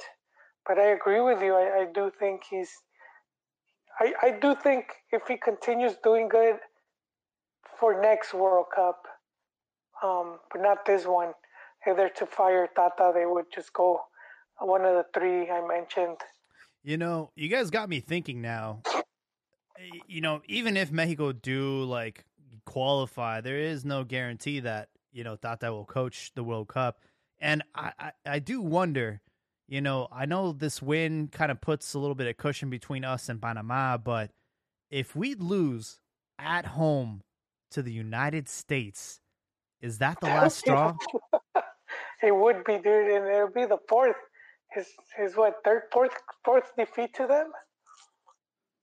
but I agree with you. I, I do think he's. I, I do think if he continues doing good for next World Cup, um, but not this one, if they're to fire Tata, they would just go one of the three I mentioned. You know, you guys got me thinking now. You know, even if Mexico do like qualify, there is no guarantee that you know Tata will coach the World Cup, and I I, I do wonder. You know, I know this win kind of puts a little bit of cushion between us and Panama, but if we lose at home to the United States. Is that the last straw? it would be, dude, and it'll be the fourth. His his what third, fourth, fourth defeat to them.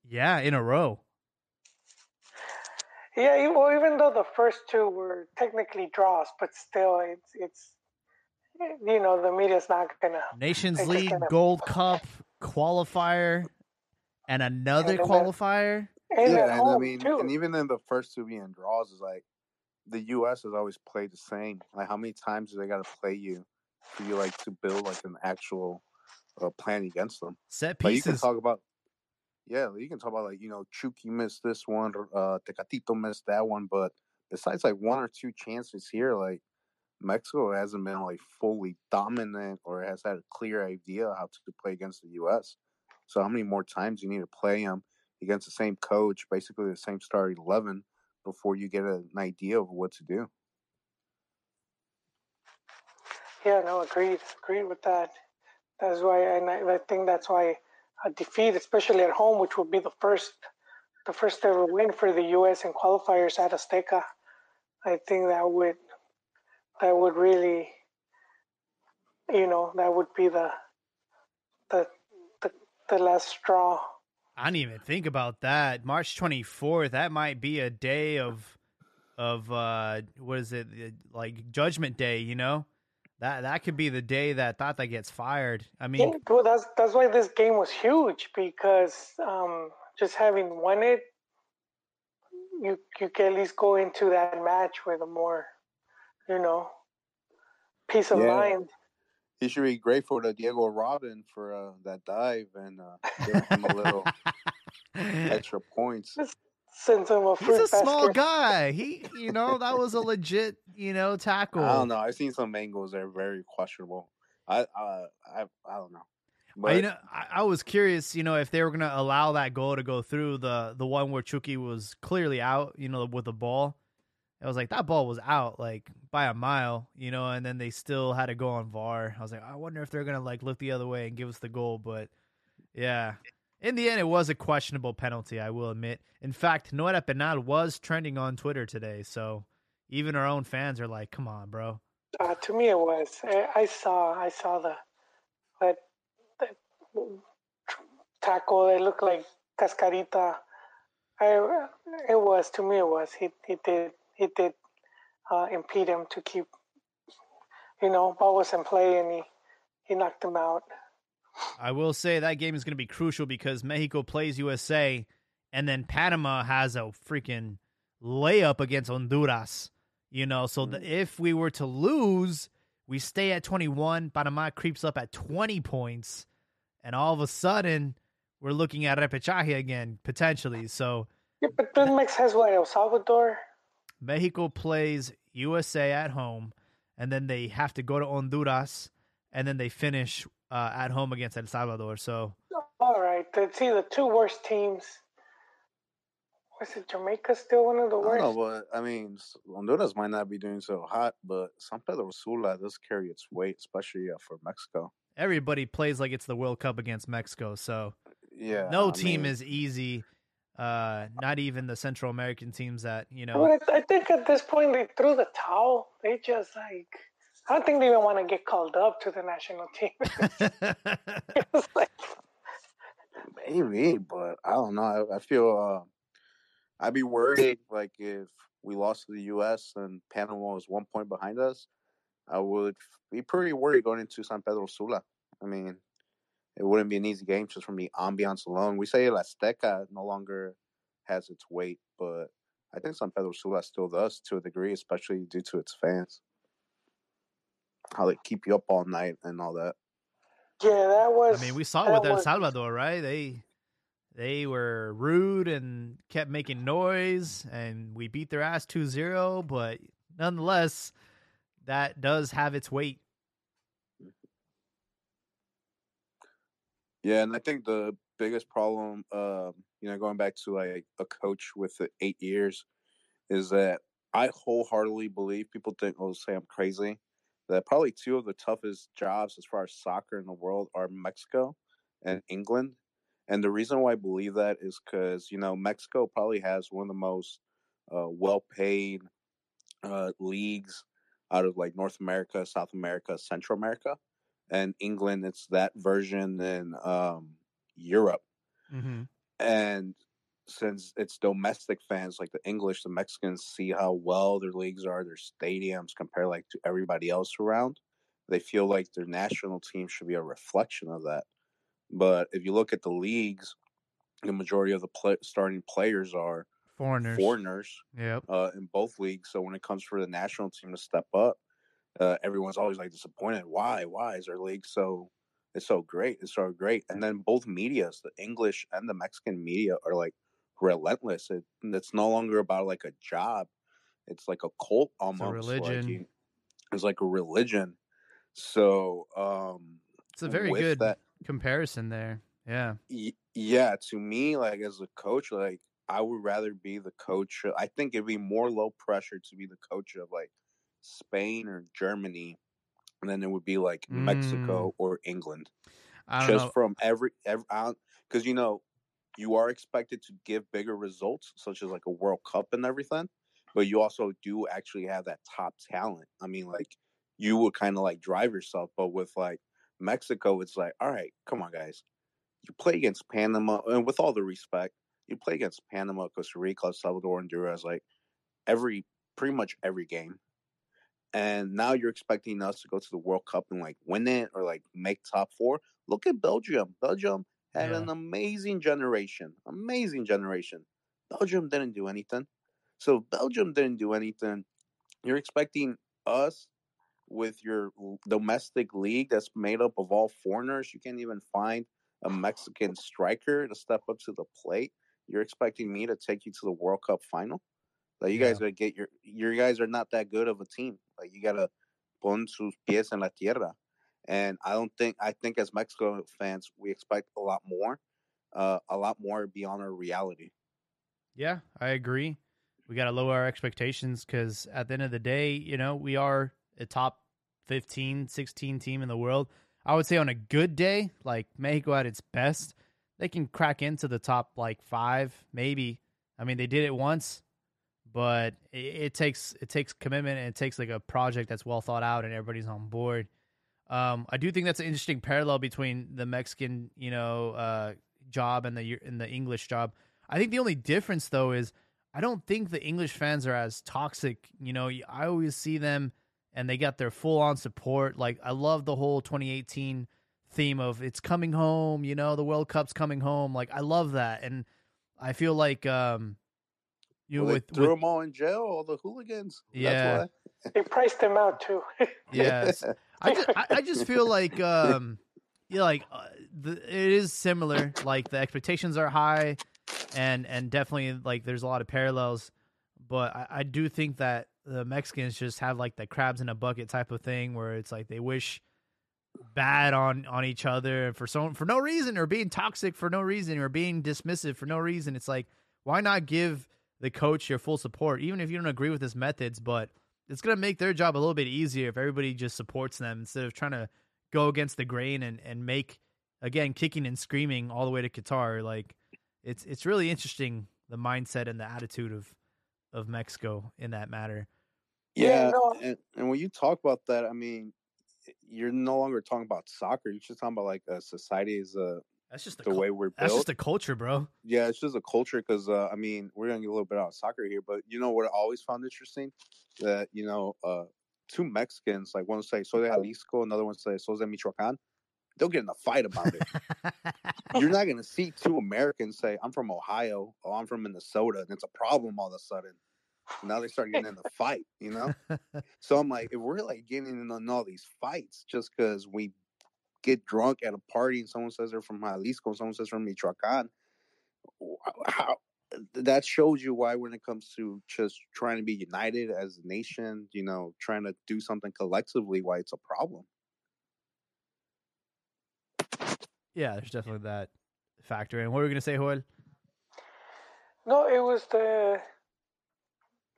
Yeah, in a row. Yeah, well, even though the first two were technically draws, but still, it's it's you know the media's not gonna Nations League, gonna... Gold Cup qualifier, and another and qualifier. And yeah, and I mean, too. and even in the first two being draws, is like the U.S. has always played the same. Like, how many times do they got to play you for you like to build like an actual uh, plan against them? Set pieces. Like, you can talk about, yeah, you can talk about like you know Chucky missed this one, uh, Tecatito missed that one, but besides like one or two chances here, like Mexico hasn't been like fully dominant or has had a clear idea how to play against the U.S. So how many more times you need to play them against the same coach, basically the same starting eleven, before you get an idea of what to do? Yeah, no, agreed, agreed with that. That's why, and I, I think that's why a defeat, especially at home, which would be the first, the first ever win for the U.S. in qualifiers at Azteca, I think that would that would really, you know, that would be the the the, the last straw. I didn't even think about that. March twenty fourth. That might be a day of of uh what is it like Judgment Day? You know. That that could be the day that Tata gets fired. I mean, yeah, well, that's that's why this game was huge because um, just having won it, you you can at least go into that match with a more you know, peace of yeah. mind. He should be grateful to Diego Robin for uh, that dive and uh, give him a little extra points. Send him a He's a small guy. He, you know, that was a legit, you know, tackle. I don't know. I've seen some angles that are very questionable. I, uh, I, I don't know. But, you know, I, I, was curious, you know, if they were going to allow that goal to go through the the one where Chucky was clearly out, you know, with the ball. I was like, that ball was out like by a mile, you know, and then they still had to go on VAR. I was like, I wonder if they're gonna like look the other way and give us the goal, but yeah. In the end, it was a questionable penalty, I will admit. In fact, Noera Penal was trending on Twitter today, so even our own fans are like, "Come on, bro." Uh, to me, it was. I saw, I saw the that, that tackle. It looked like Cascarita. I, it was to me. It was. He he did he did uh, impede him to keep, you know, ball was in play and he, he knocked him out. I will say that game is going to be crucial because Mexico plays USA and then Panama has a freaking layup against Honduras. You know, so the, mm. if we were to lose, we stay at 21. Panama creeps up at 20 points. And all of a sudden, we're looking at repechaje again, potentially. So. Yeah, but then Mex has what? El Salvador? Mexico plays USA at home, and then they have to go to Honduras, and then they finish uh, at home against El Salvador. So, all right, let's see the two worst teams. Was it Jamaica still one of the worst? No, but I mean, Honduras might not be doing so hot, but San Pedro Sula does carry its weight, especially uh, for Mexico. Everybody plays like it's the World Cup against Mexico, so yeah, no I team mean, is easy uh, not even the Central American teams that you know. Well, I think at this point they threw the towel. They just like I don't think they even want to get called up to the national team. like... Maybe, but I don't know. I, I feel uh, I'd be worried like if we lost to the U.S. and Panama was one point behind us. I would be pretty worried going into San Pedro Sula. I mean, it wouldn't be an easy game just from the ambiance alone. We say La Azteca no longer has its weight, but I think San Pedro Sula still does to a degree, especially due to its fans. How they keep you up all night and all that. Yeah, that was. I mean, we saw it with El Salvador, right? They they were rude and kept making noise, and we beat their ass 2-0, But nonetheless, that does have its weight. Yeah, and I think the biggest problem, um, you know, going back to like a coach with the eight years, is that I wholeheartedly believe people think, oh, say I'm crazy, that probably two of the toughest jobs as far as soccer in the world are Mexico and England. And the reason why I believe that is because, you know, Mexico probably has one of the most uh, well paid uh, leagues out of like North America, South America, Central America, and England. It's that version in um, Europe, Mm-hmm. and since it's domestic fans like the English, the Mexicans see how well their leagues are, their stadiums compare like to everybody else around. They feel like their national team should be a reflection of that. But if you look at the leagues, the majority of the play- starting players are Foreigners. foreigners Yep. uh, in both leagues. So when it comes for the national team to step up, uh, everyone's always like disappointed. Why? Why is our league so? It's so great. It's so great. And then both medias, the English and the Mexican media, are like relentless. It, it's no longer about like a job. It's like a cult almost. like religion. you- it's like a religion. So um, It's a very good that, comparison there. Yeah. Y- yeah, to me, like as a coach, like I would rather be the coach. I think it'd be more low pressure to be the coach of like Spain or Germany than it would be like Mexico or England. I don't Just know. from every every because you know you are expected to give bigger results, such as like a World Cup and everything, but you also do actually have that top talent. I mean, like you would kind of like drive yourself, but with like Mexico, it's like, all right, come on, guys you play against Panama, and with all the respect, you play against Panama, Costa Rica, El Salvador, Honduras, like every pretty much every game. And now you're expecting us to go to the World Cup and like win it or like make top four. Look at Belgium. Belgium had Yeah. an amazing generation, amazing generation. Belgium didn't do anything. So Belgium didn't do anything. You're expecting us with your domestic league that's made up of all foreigners. You can't even find a Mexican striker to step up to the plate. You're expecting me to take you to the World Cup final? Like you Yeah. guys get your your guys are not that good of a team. Like you gotta pon sus pies en la tierra. And I don't think I think as Mexico fans we expect a lot more, uh, a lot more beyond our reality. Yeah, I agree. We got to lower our expectations because at the end of the day, you know, we are a top 15, 16 team in the world. I would say on a good day, like Mexico at its best, they can crack into the top like five, maybe. I mean, they did it once, but it, it takes it takes commitment and it takes like a project that's well thought out and everybody's on board. Um, I do think that's an interesting parallel between the Mexican, you know, uh, job and the and the English job. I think the only difference though is I don't think the English fans are as toxic. You know, I always see them and they got their full on support. Like I love the whole 2018 theme of it's coming home, you know, the World Cup's coming home. Like I love that and I feel like um you know, Well, with, threw with them all in jail, all the hooligans. Yeah. That's They priced them out too. yes. I just, I, just feel like um like uh, the, it is similar. Like the expectations are high and and definitely like there's a lot of parallels. But I, I do think that the Mexicans just have like the crabs in a bucket type of thing where it's like they wish bad on on each other for so for no reason or being toxic for no reason or being dismissive for no reason. It's like why not give the coach your full support even if you don't agree with his methods but it's going to make their job a little bit easier if everybody just supports them instead of trying to go against the grain and, and make again kicking and screaming all the way to Qatar. Like it's it's really interesting the mindset and the attitude of of Mexico in that matter. Yeah, Yeah, no. and, and when you talk about that, I mean, you're no longer talking about soccer. You're just talking about like a society is uh, That's just the, the cul- way we're built. that's just the culture, bro. yeah, it's just a culture because uh, I mean, we're gonna get a little bit out of soccer here, but you know what I always found interesting that you know, uh, two Mexicans like one say "Soy de Jalisco," another one say "Soy de Michoacan." They'll get in a fight about it. You're not gonna see two Americans say, "I'm from Ohio," or "I'm from Minnesota," and it's a problem all of a sudden. Now they start getting in the fight, you know. So I'm like, if we're like getting in on all these fights just because we get drunk at a party and someone says they're from Jalisco, someone says from Michoacan, wh- how that shows you why when it comes to just trying to be united as a nation, you know, trying to do something collectively, why it's a problem. yeah, there's definitely that factor. And what were we gonna say, Joel? No, it was the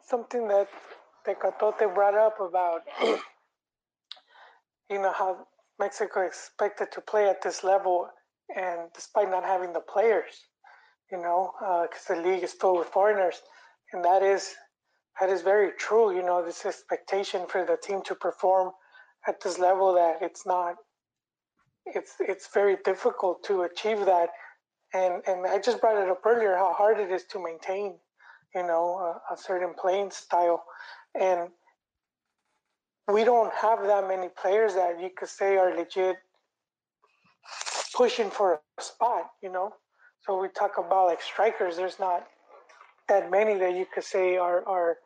something that Tecatote brought up about you know how Mexico expected to play at this level, and despite not having the players, you know, uh, because the league is filled with foreigners, and that is that is very true. You know, this expectation for the team to perform at this level that it's not it's it's very difficult to achieve that and and I just brought it up earlier how hard it is to maintain you know a, a certain playing style and we don't have that many players that you could say are legit pushing for a spot you know so we talk about like strikers there's not that many that you could say are are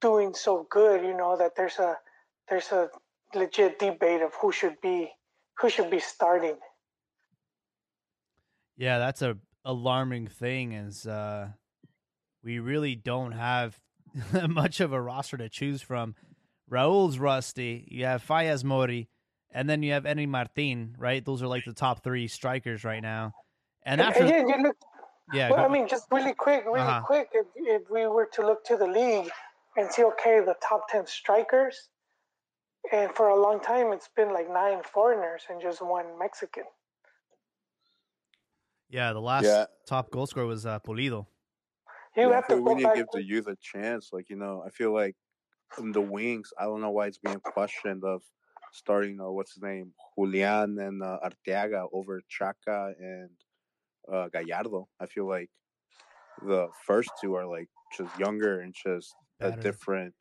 doing so good you know that there's a there's a legit debate of who should be who should be starting. Yeah, that's a alarming thing. Is uh, we really don't have much of a roster to choose from. Raul's rusty. You have Funes Mori, and then you have Henry Martin. Right, those are like the top three strikers right now. And after, yeah, you look, yeah. Well, I mean, just really quick, really uh-huh. quick. If, if we were to look to the league and see, okay, the top ten strikers, and for a long time, it's been like nine foreigners and just one Mexican. Yeah, the last yeah. top goal scorer was uh, Pulido. You yeah, have to we need to give the youth a chance. Like you know, I feel like in the wings, I don't know why it's being questioned of starting. Uh, what's his name, Julian and uh, Arteaga over Chaka and uh, Gallardo. I feel like the first two are like just younger and just Better. a different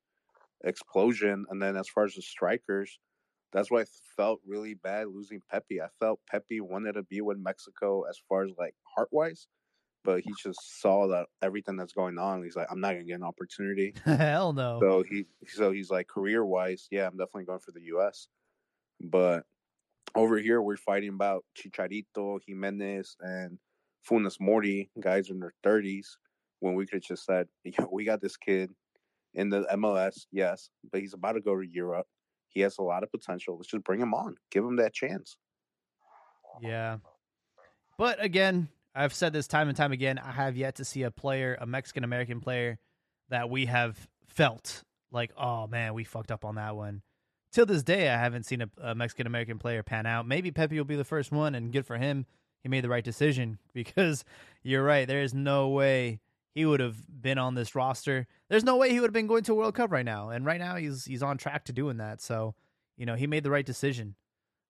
explosion. And then as far as the strikers, that's why I felt really bad losing Pepi. I felt Pepi wanted to be with Mexico as far as like heart wise, but he just saw that everything that's going on. He's like, I'm not gonna get an opportunity. Hell no. So he so he's like career wise, yeah, I'm definitely going for the US. But over here we're fighting about Chicharito, Jimenez, and Funes Mori, guys in their thirties, when we could just said, we got this kid in the MLS, yes, but he's about to go to Europe. He has a lot of potential. Let's just bring him on. Give him that chance. Yeah. But again, I've said this time and time again. I have yet to see a player, a Mexican American player, that we have felt like, oh man, we fucked up on that one. Till this day, I haven't seen a, a Mexican American player pan out. Maybe Pepi will be the first one, and good for him. He made the right decision because you're right. There is no way he would have been on this roster. There's no way he would have been going to a World Cup right now. And right now he's he's on track to doing that. So, you know, he made the right decision.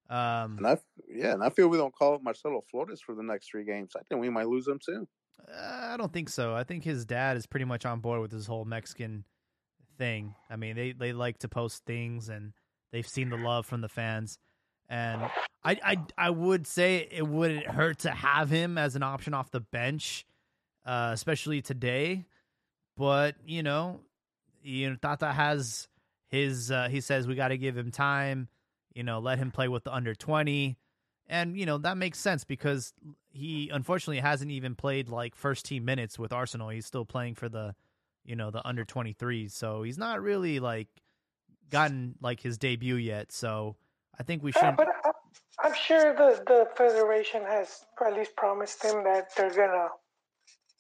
Um, and I, yeah, and I feel we don't call Marcelo Flores for the next three games. I think we might lose him too. Uh, I don't think so. I think his dad is pretty much on board with this whole Mexican thing. I mean, they they like to post things and they've seen the love from the fans. And I I I would say it wouldn't hurt to have him as an option off the bench uh, especially today. But you know, you know, Tata has his. Uh, he says we got to give him time. You know, let him play with the under twenty, and you know that makes sense because he unfortunately hasn't even played like first team minutes with Arsenal. He's still playing for the, you know, the under twenty threes. So he's not really like gotten like his debut yet. So I think we should. Uh, but I'm sure the the federation has at least promised him that they're gonna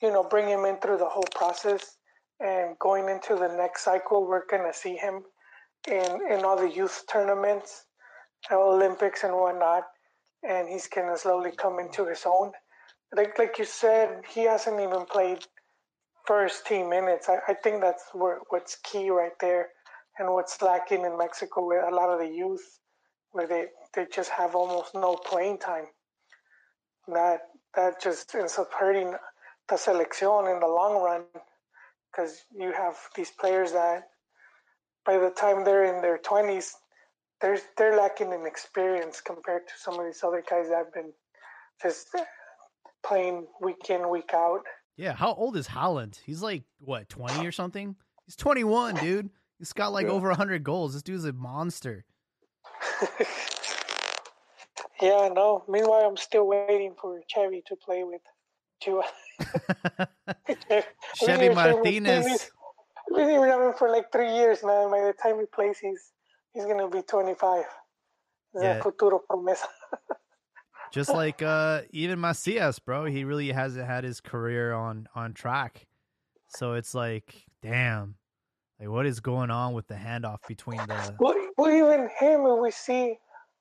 you know, bring him in through the whole process. And going into the next cycle, we're going to see him in, in all the youth tournaments, Olympics and whatnot. And he's to slowly come into his own. Like, like you said, he hasn't even played first team minutes. I, I think that's where, what's key right there and what's lacking in Mexico with a lot of the youth, where they, they just have almost no playing time. That that just ends up hurting the selección in the long run because you have these players that by the time they're in their 20s they're, they're lacking in experience compared to some of these other guys that have been just playing week in week out yeah how old is Haaland? he's like what 20 or something he's 21 dude he's got like yeah. over 100 goals this dude's a monster yeah no meanwhile i'm still waiting for Xavi to play with Chua. Chevy Martinez. We've been having for like three years, man. By the time he plays, he's he's gonna be twenty five. Yeah. futuro promesa. Just like uh, even Macias, bro, he really hasn't had his career on on track. So it's like, damn, like what is going on with the handoff between the? Well, well even him, we see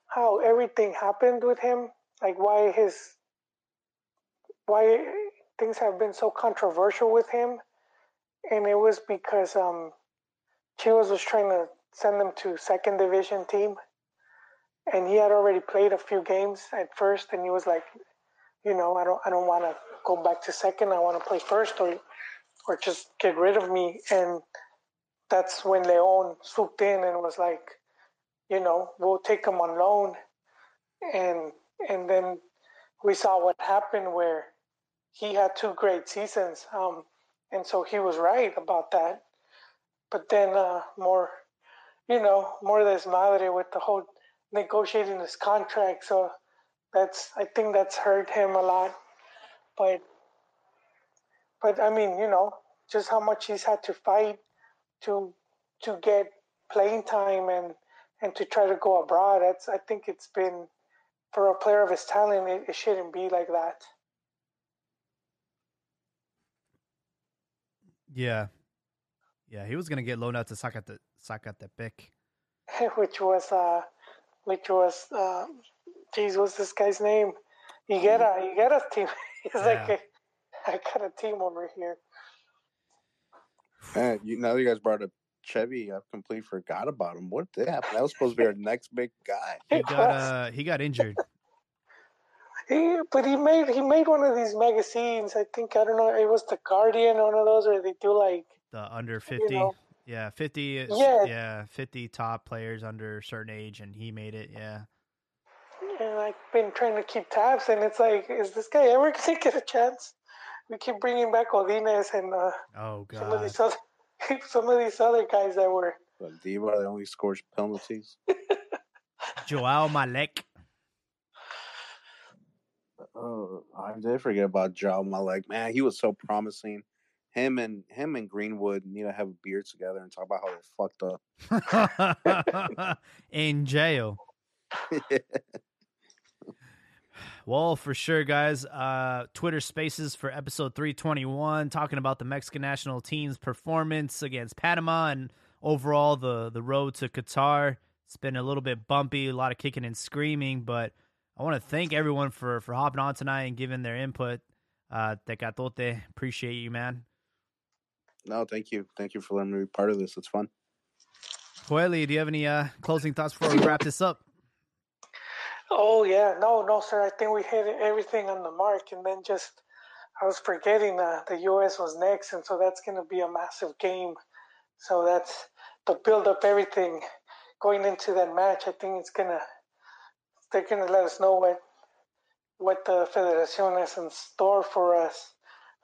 how everything happened with him, like why his why things have been so controversial with him and it was because um, Chivas was trying to send him to second division team, and he had already played a few games at first, and he was like, you know, I don't I don't want to go back to second. I want to play first, or or just get rid of me. And that's when Leon swooped in and was like, you know, we'll take him on loan, and and then we saw what happened where he had two great seasons, um, and so he was right about that. But then uh, more, you know, more desmadre with the whole negotiating his contract. So that's I think that's hurt him a lot. But but I mean, you know, just how much he's had to fight to to get playing time and and to try to go abroad. That's I think it's been for a player of his talent, it, it shouldn't be like that. Yeah, yeah, he was gonna get loaned out to Zacate- Zacatepec, which was uh, which was uh, geez, what's this guy's name? Higuera, Higuera's team. He's yeah. like, a, I got a team over here. Man, you now you guys brought up Chevy, I completely forgot about him. What did happen? That was supposed to be our next big guy. He got uh, he got injured. he, but he made he made one of these magazines. I think I don't know. It was the Guardian, one of those where they do like the under fifty. You know, yeah, fifty. Is, yeah, yeah, fifty top players under a certain age, and he made it. Yeah. And I've been trying to keep tabs, and it's like, is this guy ever gonna get a chance? We keep bringing back Odinez and uh, oh god, some of these other some of these other guys that were. But Diva only scores penalties. Joao Maleck. Oh, I did forget about Joao Maleck. Man, he was so promising. Him and him and Greenwood need to have a beer together and talk about how they fucked up in jail. Well, for sure, guys. Uh, Twitter Spaces for episode 321, talking about the Mexican national team's performance against Panama and overall the the road to Qatar. It's been a little bit bumpy, a lot of kicking and screaming, but I want to thank everyone for for hopping on tonight and giving their input. Uh, Tecatote, appreciate you, man. No, thank you, thank you for letting me be part of this. It's fun. Joely, do you have any uh, closing thoughts before we wrap this up? Oh yeah, no, no, sir. I think we hit everything on the mark, and then just I was forgetting uh, the U.S. was next, and so that's going to be a massive game. So that's to build up everything going into that match. I think it's gonna they're gonna let us know what what the Federación has in store for us.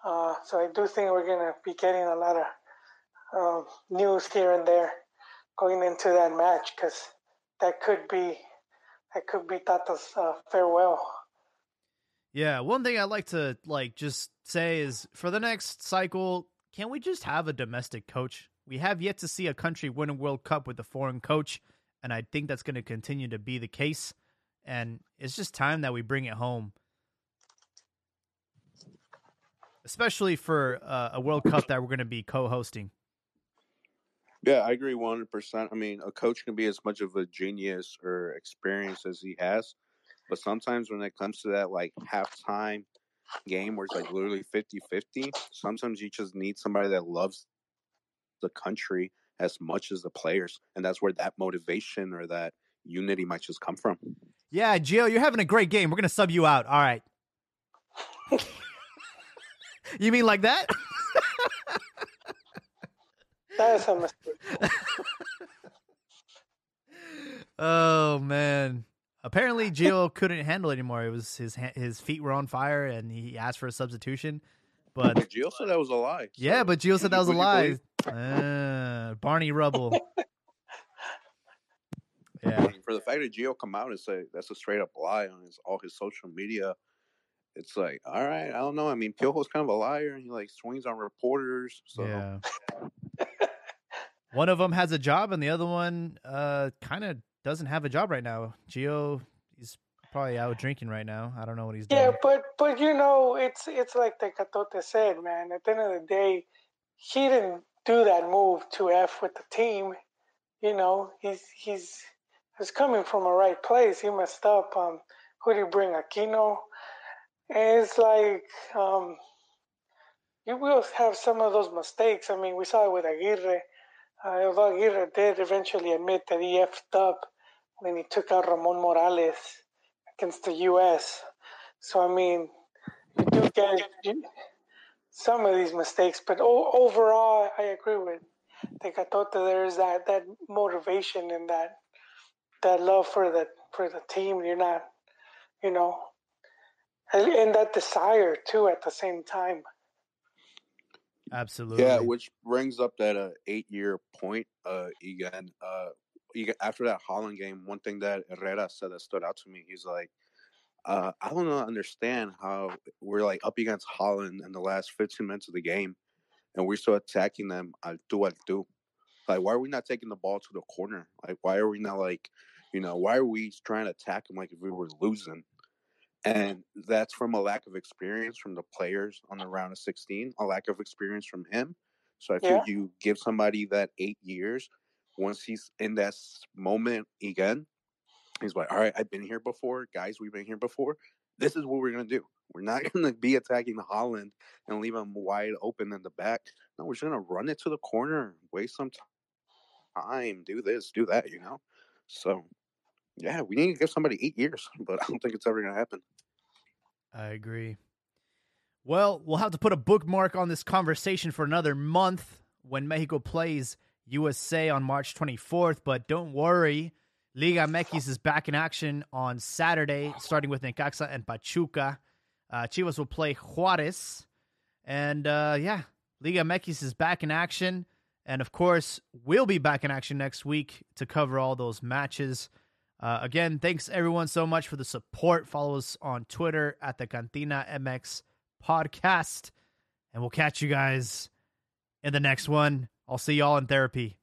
Uh, so I do think we're gonna be getting a lot of uh, news here and there going into that match because that could be it could be Tata's uh, farewell. Yeah, one thing I'd like to like just say is for the next cycle, can we just have a domestic coach? We have yet to see a country win a World Cup with a foreign coach, and I think that's going to continue to be the case. And it's just time that we bring it home, especially for uh, a World Cup that we're going to be co-hosting. Yeah, I agree 100%. I mean, a coach can be as much of a genius or experience as he has, but sometimes when it comes to that like halftime game where it's like literally 50 50, sometimes you just need somebody that loves the country as much as the players. And that's where that motivation or that unity might just come from. Yeah, Gio, you're having a great game. We're going to sub you out. All right. you mean like that? That is a mistake. oh man. Apparently, Gio couldn't handle it anymore. It was his his feet were on fire, and he asked for a substitution. But Gio said that was a lie. So yeah, but Gio said that was a lie. Uh, Barney Rubble. yeah. For the fact that Gio come out and say that's a straight up lie on his all his social media, it's like, all right, I don't know. I mean, Piojo's kind of a liar, and he like swings on reporters. So yeah. one of them has a job and the other one uh kind of doesn't have a job right now. Gio he's probably out drinking right now. I don't know what he's doing. Yeah, but but you know, it's it's like Tecatote said, man. At the end of the day, he didn't do that move to F with the team. You know, he's he's he's coming from a right place. He messed up. Um, who did he bring? Aquino. And it's like um, you will have some of those mistakes. I mean, we saw it with Aguirre. Uh, although Aguirre did eventually admit that he effed up when he took out Ramon Morales against the U.S. So I mean, you do get some of these mistakes, but o- overall, I agree with Tecatote. There is that that motivation and that that love for the for the team. You're not, you know, and, and that desire too at the same time. Absolutely. Yeah, which brings up that uh, eight year point uh, again. Uh, after that Holland game, one thing that Herrera said that stood out to me, he's like, uh, I don't understand how we're like up against Holland in the last 15 minutes of the game, and we're still attacking them al do al do. Like, why are we not taking the ball to the corner? Like, why are we not like, you know, why are we trying to attack them like if we were losing? And that's from a lack of experience from the players on the round of 16, a lack of experience from him. So I feel yeah. you give somebody that eight years, once he's in that moment again, He's like, all right, I've been here before, guys. We've been here before. This is what we're gonna do. We're not gonna be attacking Holland and leave them wide open in the back. No, we're just gonna run it to the corner, waste some time, do this, do that. You know. So, yeah, we need to give somebody eight years, but I don't think it's ever gonna happen. I agree. Well, we'll have to put a bookmark on this conversation for another month when Mexico plays USA on March 24th. But don't worry Liga MX is back in action on Saturday, starting with Necaxa and Pachuca. Uh, Chivas will play Juarez. And uh, yeah, Liga MX is back in action. And of course, we'll be back in action next week to cover all those matches. Uh, again, thanks everyone so much for the support. Follow us on Twitter at the Cantina MX podcast. And we'll catch you guys in the next one. I'll see y'all in therapy.